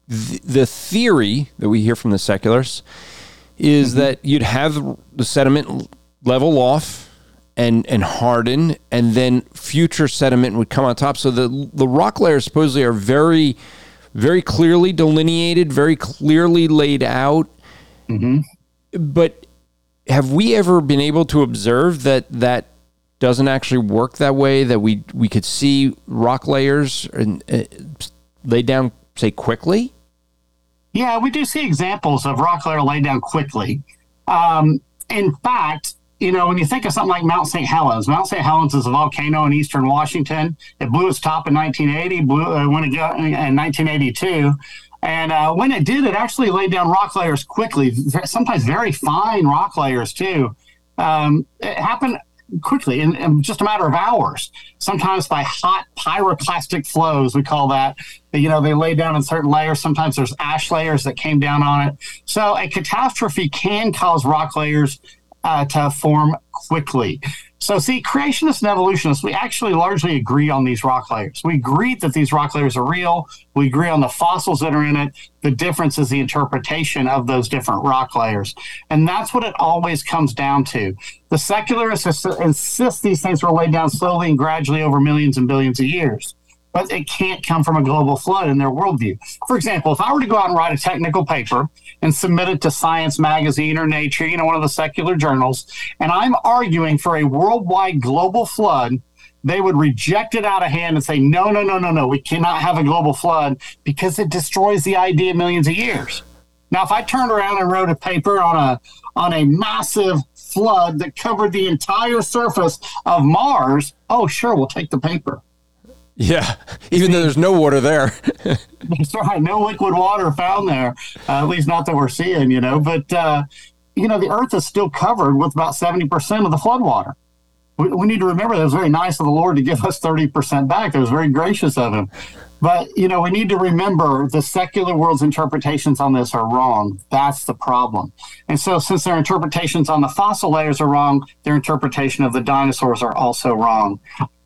Speaker 1: th- the theory that we hear from the seculars is mm-hmm. that you'd have the sediment level off and and harden, and then future sediment would come on top. So the the rock layers supposedly are very, very clearly delineated, very clearly laid out. Mm-hmm. But have we ever been able to observe that that doesn't actually work that way? That we we could see rock layers and uh, laid down, say quickly.
Speaker 3: Yeah, we do see examples of rock layer laid down quickly. Um, in fact, you know, when you think of something like Mount St. Helens, Mount St. Helens is a volcano in eastern Washington. It blew its top in 1980, blew, uh, when it got in 1982. And uh, when it did, it actually laid down rock layers quickly, sometimes very fine rock layers too. Um, it happened quickly in, in just a matter of hours, sometimes by hot pyroclastic flows, we call that. You know, they lay down in certain layers. Sometimes there's ash layers that came down on it. So a catastrophe can cause rock layers uh, to form quickly. So, see, creationists and evolutionists, we actually largely agree on these rock layers. We agree that these rock layers are real. We agree on the fossils that are in it. The difference is the interpretation of those different rock layers. And that's what it always comes down to. The secularists insist these things were laid down slowly and gradually over millions and billions of years. But it can't come from a global flood in their worldview. For example, if I were to go out and write a technical paper and submit it to Science Magazine or Nature, you know, one of the secular journals, and I'm arguing for a worldwide global flood, they would reject it out of hand and say, no, no, no, no, no, we cannot have a global flood because it destroys the idea millions of years. Now, if I turned around and wrote a paper on a on a massive flood that covered the entire surface of Mars, oh, sure, we'll take the paper.
Speaker 1: Yeah, even though there's no water there.
Speaker 3: That's right. No liquid water found there, uh, at least not that we're seeing, you know. But, uh, you know, the Earth is still covered with about 70% of the flood water. We, we need to remember that it was very nice of the Lord to give us 30% back. It was very gracious of Him. But, you know, we need to remember the secular world's interpretations on this are wrong. That's the problem. And so, since their interpretations on the fossil layers are wrong, their interpretation of the dinosaurs are also wrong.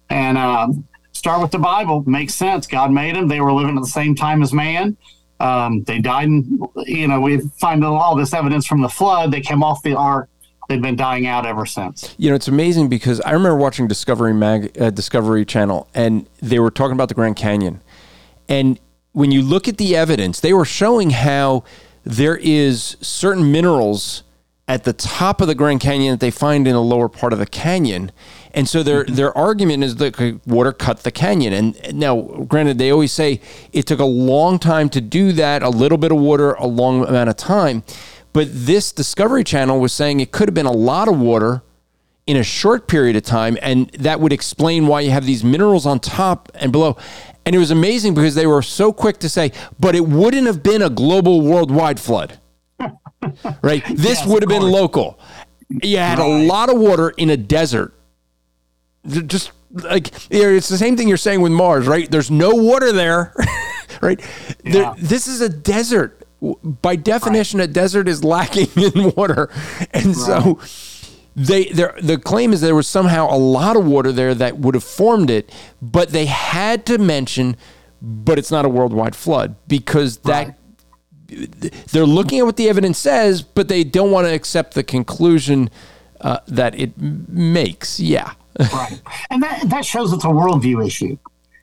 Speaker 3: And um, start with the Bible. Makes sense. God made them. They were living at the same time as man. Um, they died, and you know we find all this evidence from the flood. They came off the ark. They've been dying out ever since.
Speaker 1: You know, it's amazing because I remember watching Discovery Mag, uh, Discovery Channel, and they were talking about the Grand Canyon. And when you look at the evidence, they were showing how there is certain minerals at the top of the Grand Canyon that they find in the lower part of the canyon. And so their mm-hmm. their argument is that water cut the canyon. And now, granted, they always say it took a long time to do that, a little bit of water, a long amount of time. But this Discovery Channel was saying it could have been a lot of water in a short period of time, and that would explain why you have these minerals on top and below. And it was amazing because they were so quick to say, but it wouldn't have been a global worldwide flood. right? This yes, would have been local. You had right. a lot of water in a desert. Just like it's the same thing you're saying with Mars, right? There's no water there, right? Yeah. There, this is a desert. By definition, right. a desert is lacking in water, and right. so they the claim is there was somehow a lot of water there that would have formed it, but they had to mention, but it's not a worldwide flood because that. Right they're looking at what the evidence says, but they don't want to accept the conclusion uh, that it makes. Yeah.
Speaker 3: Right. And that, that shows it's a worldview issue.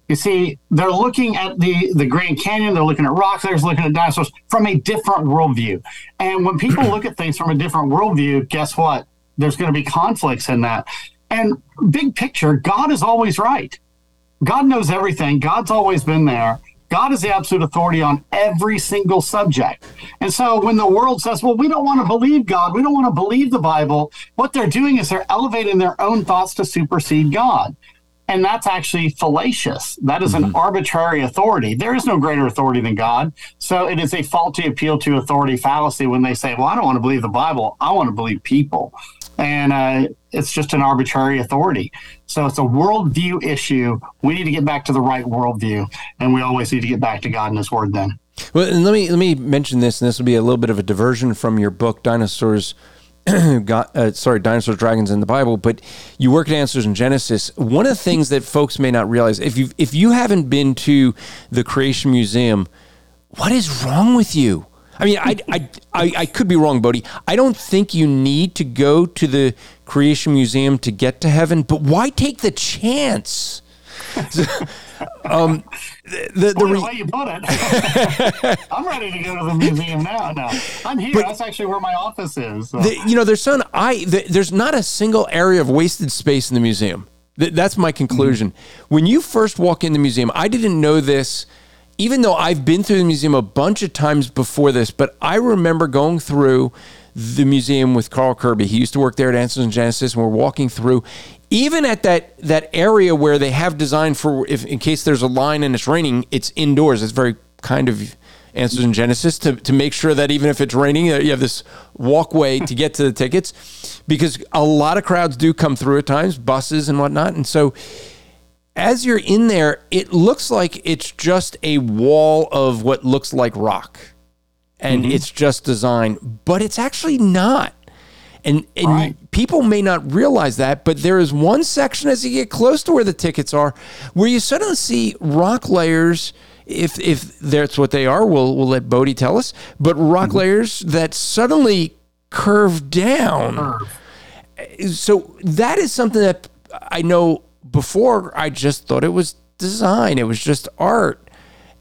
Speaker 3: You see, they're looking at the, the Grand Canyon, they're looking at rocks, they're looking at dinosaurs from a different worldview. And when people look at things from a different worldview, guess what? There's going to be conflicts in that. And big picture, God is always right. God knows everything. God's always been there. God is the absolute authority on every single subject. And so when the world says, well, we don't want to believe God, we don't want to believe the Bible, what they're doing is they're elevating their own thoughts to supersede God. And that's actually fallacious. That is an mm-hmm. arbitrary authority. There is no greater authority than God. So it is a faulty appeal to authority fallacy when they say, well, I don't want to believe the Bible. I want to believe people and uh, it's just an arbitrary authority. So it's a worldview issue. We need to get back to the right worldview, and we always need to get back to God and His Word. Then.
Speaker 1: Well, and let me let me mention this, and this will be a little bit of a diversion from your book, Dinosaurs. got uh, sorry, dinosaurs, dragons in the Bible, but you work at Answers in Genesis. One of the things that folks may not realize, if you if you haven't been to the Creation Museum, what is wrong with you? I mean, I, I, I, I, could be wrong, Bodie. I don't think you need to go to the Creation Museum to get to heaven, but why take the chance?
Speaker 3: um, the, the, the, way you put it, I'm ready to go to the museum now. No, I'm here. But, That's actually where my office is. So.
Speaker 1: The, you know, there's some, I, there's not a single area of wasted space in the museum. That's my conclusion. Mm-hmm. When you first walk in the museum, I didn't know this even though I've been through the museum a bunch of times before this, but I remember going through the museum with Carl Kirby. He used to work there at Answers in Genesis, and we're walking through. Even at that that area where they have designed for if in case there's a line and it's raining, it's indoors. It's very kind of Answers in Genesis to, to make sure that even if it's raining, you have this walkway to get to the tickets because a lot of crowds do come through at times, buses and whatnot. And so as you're in there, it looks like it's just a wall of what looks like rock. And mm-hmm. it's just design, but it's actually not. And, and right. people may not realize that, but there is one section as you get close to where the tickets are where you suddenly see rock layers. If, if that's what they are, we'll, we'll let Bodie tell us. But rock mm-hmm. layers that suddenly curve down. Curve. So that is something that I know before I just thought it was design, it was just art.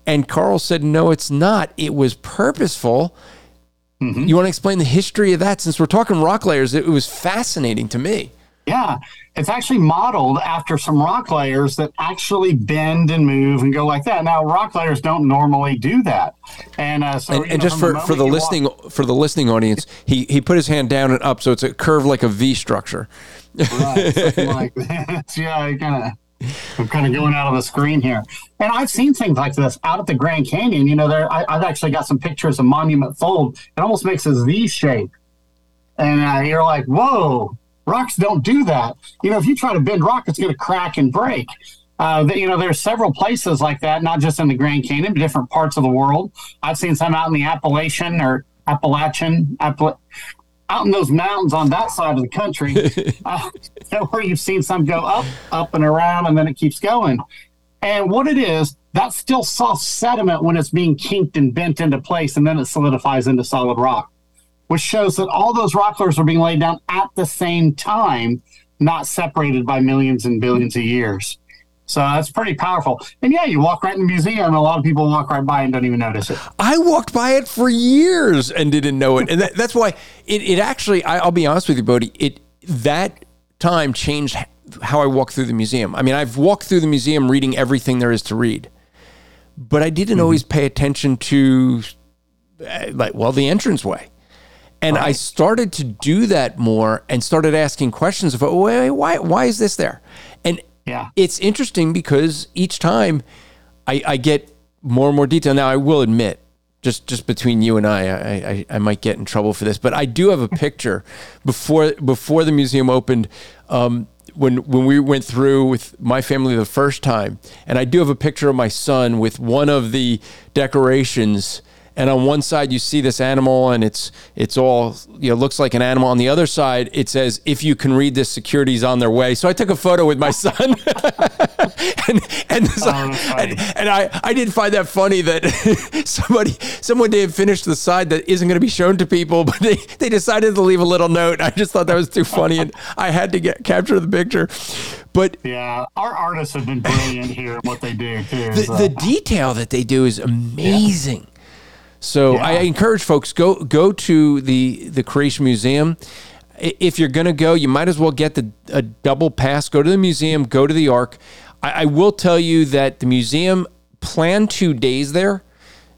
Speaker 1: And Carl said, no, it's not. It was purposeful. Mm-hmm. You want to explain the history of that? Since we're talking rock layers, it was fascinating to me.
Speaker 3: Yeah, it's actually modeled after some rock layers that actually bend and move and go like that. Now, rock layers don't normally do that, and uh, so
Speaker 1: and, and know, just for, for the listening walk- for the listening audience, he he put his hand down and up, so it's a curve like a V structure.
Speaker 3: Right, like that. yeah, I kind of. I'm kind of going out of the screen here, and I've seen things like this out at the Grand Canyon. You know, there I, have actually got some pictures of Monument Fold. It almost makes a Z shape, and uh, you're like, "Whoa, Rocks don't do that. You know, if you try to bend rock, it's going to crack and break. Uh, you know, there's several places like that, not just in the Grand Canyon, but different parts of the world. I've seen some out in the Appalachian or Appalachian, Appala- out in those mountains on that side of the country, uh, where you've seen some go up, up and around, and then it keeps going. And what it is, that's still soft sediment when it's being kinked and bent into place, and then it solidifies into solid rock, which shows that all those rock layers are being laid down at the same time, not separated by millions and billions of years. So that's pretty powerful. And yeah, you walk right in the museum, and a lot of people walk right by and don't even notice it.
Speaker 1: I walked by it for years and didn't know it, and that, that's why it, it actually. I, I'll be honest with you, Bodie. It that time changed how I walk through the museum. I mean, I've walked through the museum reading everything there is to read, but I didn't mm-hmm. always pay attention to, uh, like, well, the entranceway. And right. I started to do that more and started asking questions of, why, why, why is this there? And
Speaker 3: yeah.
Speaker 1: It's interesting because each time I, I get more and more detail. Now, I will admit, just just between you and I, I, I, I might get in trouble for this, but I do have a picture before before the museum opened. Um, when when we went through with my family the first time, and I do have a picture of my son with one of the decorations and on one side you see this animal and it's it's all you know looks like an animal on the other side it says if you can read this security's on their way so i took a photo with my son and and, oh, and, and, i i did find that funny that somebody someone did finish the side that isn't going to be shown to people but they they decided to leave a little note i just thought that was too funny and i had to get capture the picture but
Speaker 3: yeah, our artists have been brilliant here in what they do too.
Speaker 1: The, so. the detail that they do is amazing. Yeah. So yeah. I encourage folks go go to the the Creation Museum. If you're going to go, you might as well get the a double pass. Go to the museum. Go to the Ark. I, I will tell you that the museum plan two days there.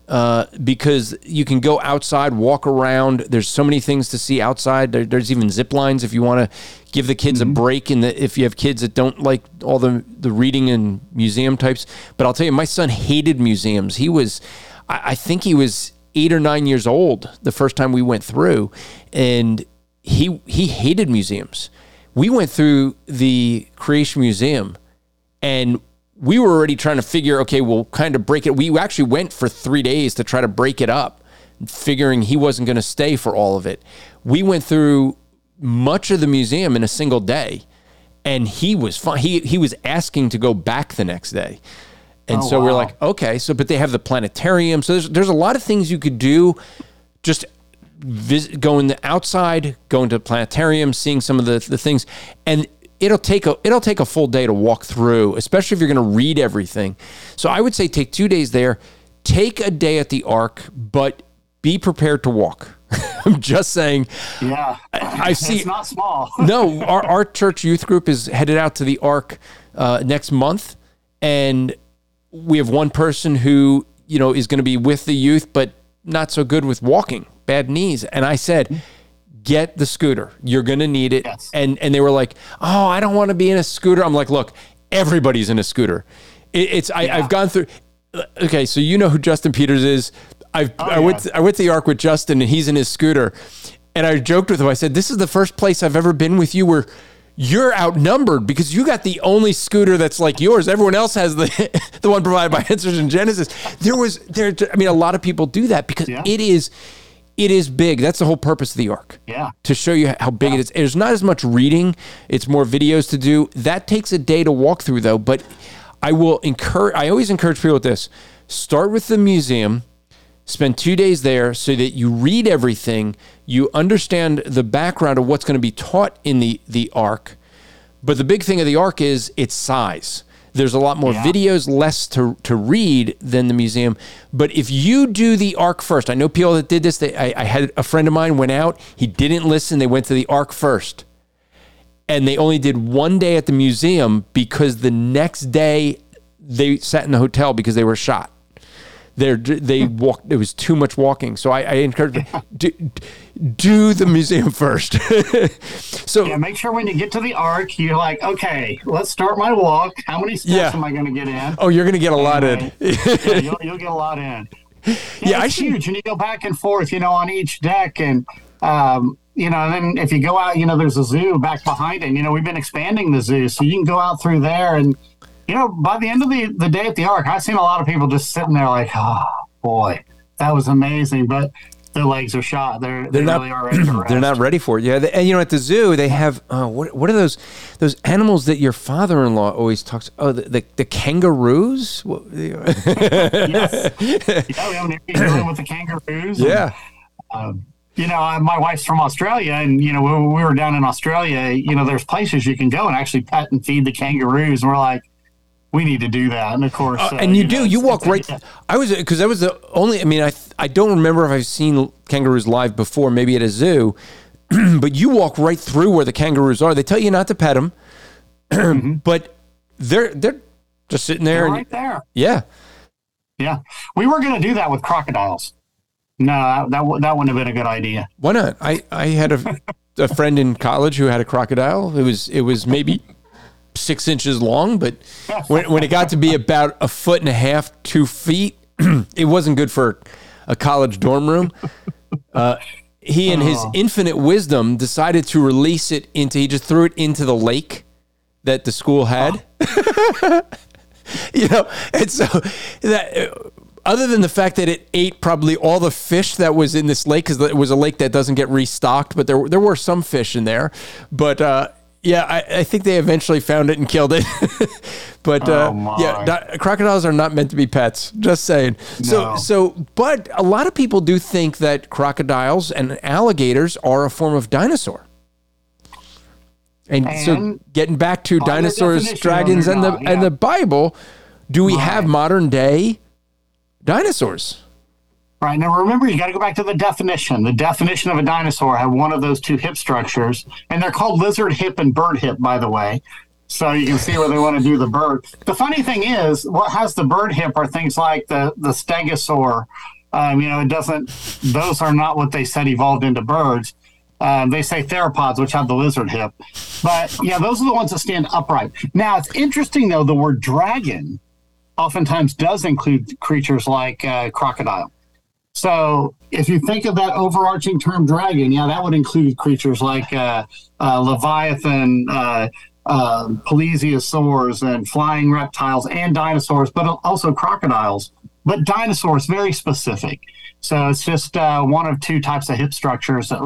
Speaker 1: Uh, because you can go outside, walk around. There's so many things to see outside. There, there's even zip lines if you want to give the kids mm-hmm. a break. And if you have kids that don't like all the the reading and museum types, but I'll tell you, my son hated museums. He was, I, I think he was eight or nine years old the first time we went through, and he he hated museums. We went through the Creation Museum, and we were already trying to figure, okay, we'll kind of break it. We actually went for three days to try to break it up, figuring he wasn't going to stay for all of it. We went through much of the museum in a single day, and he was fine. He he was asking to go back the next day. And oh, so wow. we're like, okay, so but they have the planetarium. So there's there's a lot of things you could do just visit, going the outside, going to the planetarium, seeing some of the, the things. And it'll take a it'll take a full day to walk through, especially if you're going to read everything. So I would say take 2 days there, take a day at the Ark, but be prepared to walk. I'm just saying.
Speaker 3: Yeah, I, I see. It's not small.
Speaker 1: no, our, our church youth group is headed out to the Ark uh, next month, and we have one person who you know is going to be with the youth, but not so good with walking, bad knees. And I said, get the scooter. You're going to need it. Yes. And and they were like, oh, I don't want to be in a scooter. I'm like, look, everybody's in a scooter. It, it's I, yeah. I've gone through. Uh, okay, so you know who Justin Peters is. I've, oh, I went to, I went to the Ark with Justin, and he's in his scooter. And I joked with him. I said, "This is the first place I've ever been with you where you're outnumbered because you got the only scooter that's like yours. Everyone else has the the one provided by Answers in Genesis. There was there. I mean, a lot of people do that because yeah. it is it is big. That's the whole purpose of the Ark.
Speaker 3: Yeah.
Speaker 1: To show you how big yeah. it is. There's not as much reading. It's more videos to do. That takes a day to walk through though. But I will encourage. I always encourage people with this. Start with the museum spend two days there so that you read everything, you understand the background of what's going to be taught in the, the Ark. But the big thing of the Ark is its size. There's a lot more yeah. videos, less to, to read than the museum. But if you do the Ark first, I know people that did this. They, I, I had a friend of mine went out. He didn't listen. They went to the Ark first, and they only did one day at the museum because the next day they sat in the hotel because they were shot they they walked. It was too much walking. So I, I encourage them, do, do the museum first.
Speaker 3: so yeah, make sure when you get to the Ark, you're like, okay, let's start my walk. How many steps yeah. am I going to get in?
Speaker 1: Oh, you're going to get a lot in.
Speaker 3: yeah, you'll, you'll, get a lot in. Yeah, yeah it's huge, and you go back and forth, you know, on each deck, and um, you know, and then if you go out, you know, there's a zoo back behind it. And, you know, we've been expanding the zoo, so you can go out through there and you know, by the end of the, the day at the Ark, I've seen a lot of people just sitting there like, oh boy, that was amazing. But their legs are shot. They're,
Speaker 1: They're
Speaker 3: they
Speaker 1: not.
Speaker 3: really
Speaker 1: they're not ready for it. Yeah, they, and you know, at the zoo they have uh, what? What are those? Those animals that your father-in-law always talks. Oh, the the, the kangaroos.
Speaker 3: Yes. Yeah, we have an area dealing with the kangaroos. and,
Speaker 1: yeah.
Speaker 3: um, you know, my wife's from Australia, and you know, when we were down in Australia, you know, there's places you can go and actually pet and feed the kangaroos. And we're like, we need to do that. And of course, uh,
Speaker 1: and you,
Speaker 3: know,
Speaker 1: do.
Speaker 3: it's-
Speaker 1: You walk right. I was because that was the only. I mean, I I don't remember if I've seen kangaroos live before. Maybe at a zoo, but you walk right through where the kangaroos are. They tell you not to pet them, but they're they're just sitting there. And,
Speaker 3: right there.
Speaker 1: Yeah.
Speaker 3: Yeah, we were going to do that with crocodiles. No, that that, that wouldn't have been a good idea.
Speaker 1: Why not? I, I had a, a friend in college who had a crocodile. It was it was maybe six inches long, but when, when it got to be about a foot and a half, two feet, it wasn't good for a college dorm room. Uh, he, in his infinite wisdom, decided to release it into. He just threw it into the lake that the school had. you know, and so that other than the fact that it ate probably all the fish that was in this lake because it was a lake that doesn't get restocked, but there there were some fish in there. But uh, yeah, I, I think they eventually found it and killed it. but uh,
Speaker 3: Oh,
Speaker 1: yeah, di- crocodiles are not meant to be pets. Just saying. So
Speaker 3: No.
Speaker 1: so, but a lot of people do think that crocodiles and alligators are a form of dinosaur. And, so, getting back to dinosaurs, dragons, and the
Speaker 3: not,
Speaker 1: and the Bible, do we have modern day dinosaurs?
Speaker 3: Right. Now, remember, you got to go back to the definition. The definition of a dinosaur had one of those two hip structures, and they're called lizard hip and bird hip, by the way. So you can see where they want to do the bird. The funny thing is, what has the bird hip are things like the, the stegosaur. Um, you know, it doesn't, those are not what they said evolved into birds. Um, they say theropods, which have the lizard hip. But yeah, those are the ones that stand upright. Now, it's interesting, though, the word dragon oftentimes does include creatures like uh, crocodile. So if you think of that overarching term dragon, yeah, that would include creatures like uh, uh, Leviathan, uh, uh, plesiosaurs, and flying reptiles and dinosaurs, but also crocodiles. But dinosaurs, very specific. So it's just uh, one of two types of hip structures that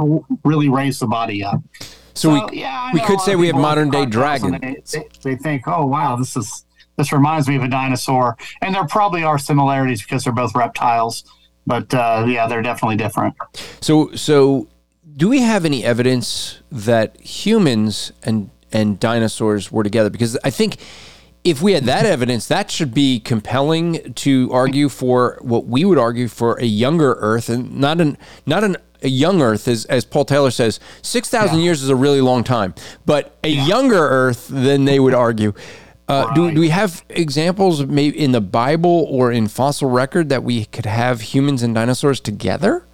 Speaker 3: really raise the body up.
Speaker 1: So,
Speaker 3: So,
Speaker 1: we
Speaker 3: yeah,
Speaker 1: we could say we have modern day
Speaker 3: look at crocodiles and
Speaker 1: dragons.
Speaker 3: They, they, they think, oh wow, this is this reminds me of a dinosaur, and there probably are similarities because they're both reptiles. But uh, yeah, they're definitely different.
Speaker 1: So so do we have any evidence that humans and and dinosaurs were together? Because I think if we had that evidence, that should be compelling to argue for what we would argue for a younger Earth and not an not an a young Earth, as, as Paul Taylor says, six thousand years is a really long time, but a younger Earth than they would argue. Uh, do, do we have examples maybe in the Bible or in fossil record that we could have humans and dinosaurs together?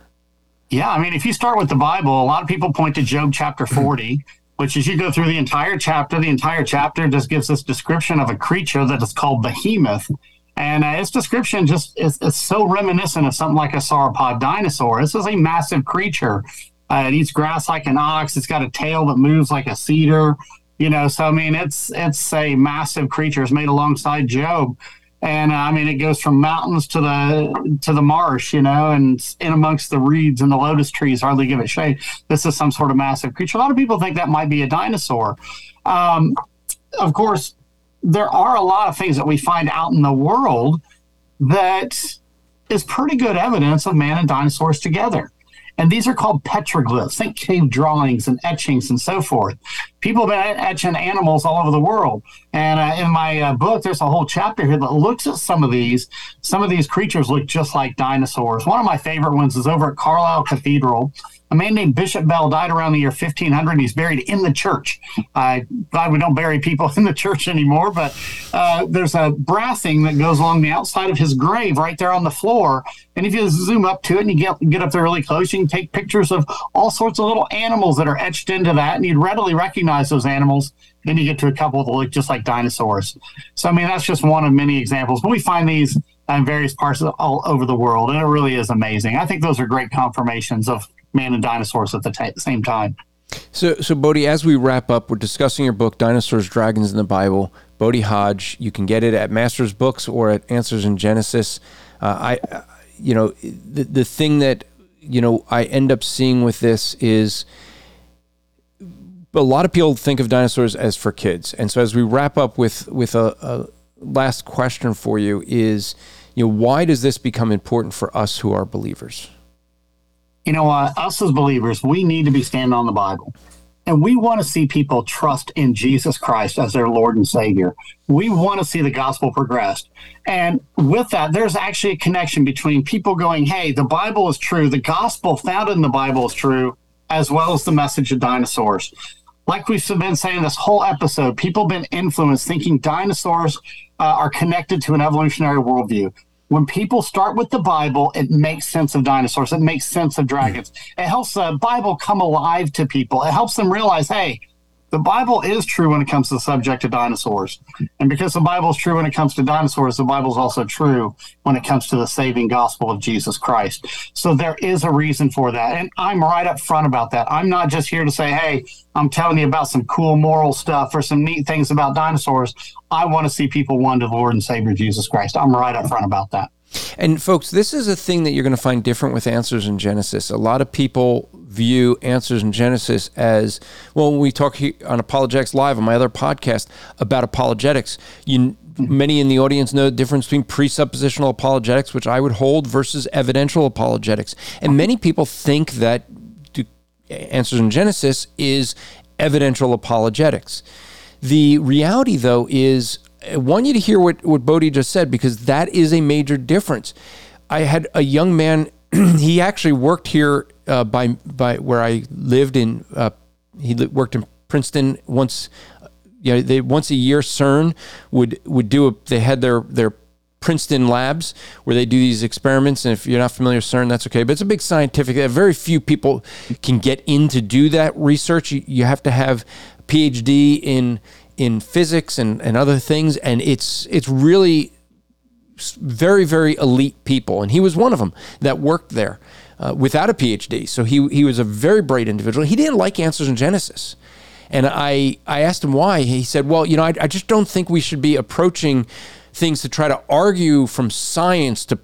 Speaker 3: Yeah, I mean, if you start with the Bible, a lot of people point to Job chapter 40, which as you go through the entire chapter, the entire chapter just gives this description of a creature that is called behemoth. And uh, its description just is, is so reminiscent of something like a sauropod dinosaur. This is a massive creature. Uh, it eats grass like an ox. It's got a tail that moves like a cedar. You know, so I mean, it's it's a massive creature. It's made alongside Job and uh, I mean it goes from mountains to the to the marsh, you know, and in amongst the reeds and the lotus trees, hardly give it shade. This is some sort of massive creature. A lot of people think that might be a dinosaur. Um, of course, there are a lot of things that we find out in the world that is pretty good evidence of man and dinosaurs together. And these are called petroglyphs. Think cave drawings and etchings and so forth. People have been etching animals all over the world. And uh, in my uh, book, there's a whole chapter here that looks at some of these. Some of these creatures look just like dinosaurs. One of my favorite ones is over at Carlisle Cathedral. A man named Bishop Bell died around the year 1500. He's buried in the church. I glad we don't bury people in the church anymore, but uh, there's a brassing that goes along the outside of his grave right there on the floor. And if you zoom up to it and you get get up there really close, you can take pictures of all sorts of little animals that are etched into that, and you'd readily recognize those animals. Then you get to a couple that look just like dinosaurs. So I mean, that's just one of many examples. But we find these in various parts of all over the world, and it really is amazing. I think those are great confirmations of man and dinosaurs at the ta same time.
Speaker 1: So, so Bodie, as we wrap up, we're discussing your book, Dinosaurs, Dragons in the Bible. Bodie Hodge. You can get it at Masters Books or at Answers in Genesis. Uh, I, you know, the the thing that you know I end up seeing with this is a lot of people think of dinosaurs as for kids, and so as we wrap up with with a, a last question for you is, you know, why does this become important for us who are believers?
Speaker 3: You know, uh, us as believers, we need to be standing on the Bible. And we want to see people trust in Jesus Christ as their Lord and Savior. We want to see the gospel progressed. And with that, there's actually a connection between people going, hey, the Bible is true, the gospel found in the Bible is true, as well as the message of dinosaurs. Like we've been saying this whole episode, people have been influenced thinking dinosaurs uh, are connected to an evolutionary worldview when people start with the Bible, it makes sense of dinosaurs. It makes sense of dragons. It helps the Bible come alive to people. It helps them realize, hey, the Bible is true when it comes to the subject of dinosaurs. And because the Bible is true when it comes to dinosaurs, the Bible is also true when it comes to the saving gospel of Jesus Christ. So there is a reason for that. And I'm right up front about that. I'm not just here to say, hey, I'm telling you about some cool moral stuff or some neat things about dinosaurs. I want to see people won to the Lord and Savior Jesus Christ. I'm right up front about that.
Speaker 1: And folks, this is a thing that you're going to find different with Answers in Genesis. A lot of people view Answers in Genesis as well. When we talk on Apologetics Live on my other podcast about apologetics, you many in the audience know the difference between presuppositional apologetics, which I would hold, versus evidential apologetics. And many people think that Answers in Genesis is evidential apologetics. The reality, though, is I want you to hear what, what Bodie just said because that is a major difference. I had a young man, he actually worked here uh, by, by where I lived in, uh, he worked in Princeton once, you know, they once a year CERN would, would do a, they had their, their Princeton labs where they do these experiments. And if you're not familiar with CERN, that's okay. But it's a big scientific. Very few people can get in to do that research. You, you have to have PhD in in physics and, and other things, and it's it's really very very elite people, and he was one of them that worked there uh, without a PhD. So he he was a very bright individual. He didn't like Answers in Genesis. And I, I asked him why. He said, Well, you know, I, I just don't think we should be approaching things to try to argue from science to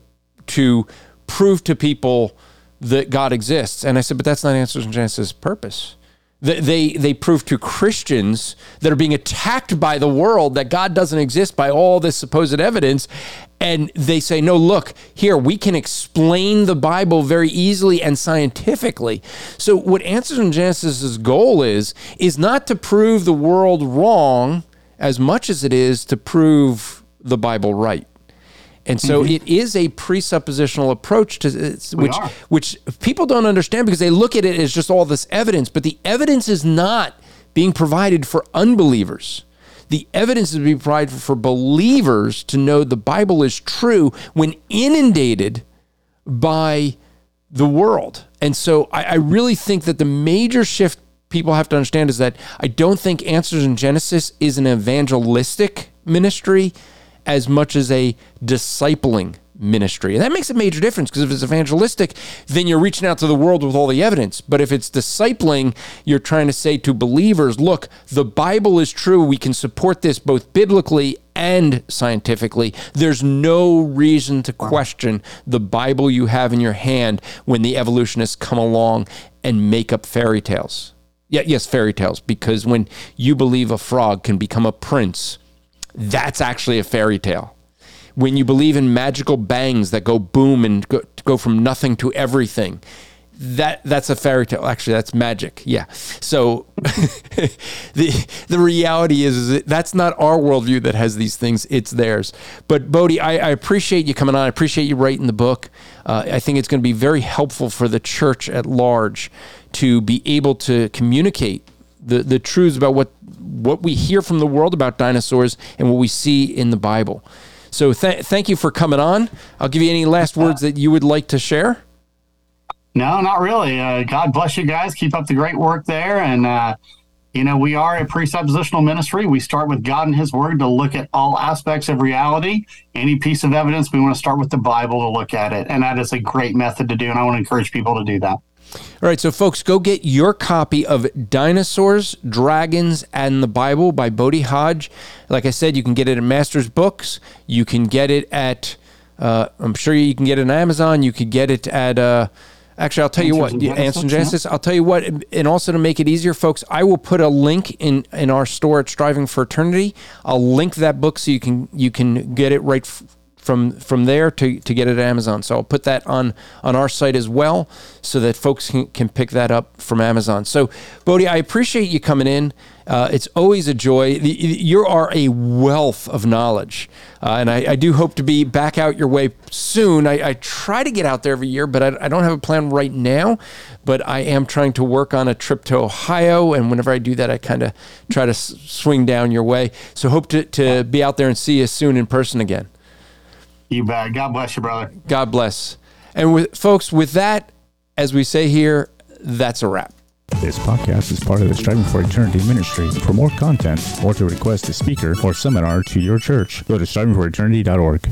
Speaker 1: to prove to people that God exists. And I said, but that's not Answers in Genesis' purpose they they prove to Christians that are being attacked by the world that God doesn't exist by all this supposed evidence. And they say no look here we can explain the Bible very easily and scientifically. So what answers in Genesis's goal is is not to prove the world wrong as much as it is to prove the Bible right and so mm-hmm. it is a presuppositional approach to which which people don't understand because they look at it as just all this evidence, but the evidence is not being provided for unbelievers. The evidence is being provided for believers to know the Bible is true when inundated by the world. And so I, I really think that the major shift people have to understand is that I don't think Answers in Genesis is an evangelistic ministry as much as a discipling ministry. And that makes a major difference because if it's evangelistic, then you're reaching out to the world with all the evidence. But if it's discipling, you're trying to say to believers, look, the Bible is true. We can support this both biblically and scientifically. There's no reason to question the Bible you have in your hand when the evolutionists come along and make up fairy tales. Yeah, yes, fairy tales, because when you believe a frog can become a prince, that's actually a fairy tale. When you believe in magical bangs that go boom and go, go from nothing to everything, that that's a fairy tale. Actually, that's magic. Yeah. So the the reality is, is that that's not our worldview that has these things. It's theirs. But Bodie, I, I appreciate you coming on. I appreciate you writing the book. Uh, I think it's going to be very helpful for the church at large to be able to communicate the the truths about what what we hear from the world about dinosaurs and what we see in the Bible. So th- thank you for coming on. I'll give you any last words that you would like to share.
Speaker 3: No, not really. Uh, God bless you guys. Keep up the great work there. And, uh, you know, we are a presuppositional ministry. We start with God and His Word to look at all aspects of reality. Any piece of evidence, we want to start with the Bible to look at it. And that is a great method to do. And I want to encourage people to do that.
Speaker 1: All right, so folks, go get your copy of Dinosaurs, Dragons, and the Bible by Bodie Hodge. Like I said, you can get it at Masters Books. You can get it at, uh, I'm sure you can get it on Amazon. You could get it at, uh, actually, I'll tell you what, Answer
Speaker 3: Genesis,
Speaker 1: Genesis. I'll tell you what, and also to make it easier, folks, I will put a link in in our store at Striving for Eternity. I'll link that book so you can you can get it right. F- from from there to, to get it at Amazon. So I'll put that on on our site as well so that folks can, can pick that up from Amazon. So Bodie, I appreciate you coming in. Uh, it's always a joy. You are a wealth of knowledge, uh, and I, I, do hope to be back out your way soon. I, I try to get out there every year, but I, I, don't have a plan right now. But I am trying to work on a trip to Ohio, and whenever I do that, I kind of try to s- swing down your way. So hope to, to be out there and see you soon in person again.
Speaker 3: You bet. God bless you, brother.
Speaker 1: God bless. And with folks, with that, as we say here, that's a wrap.
Speaker 4: This podcast is part of the Striving for Eternity ministry. For more content or to request a speaker or seminar to your church, go to strivingforeternity.org.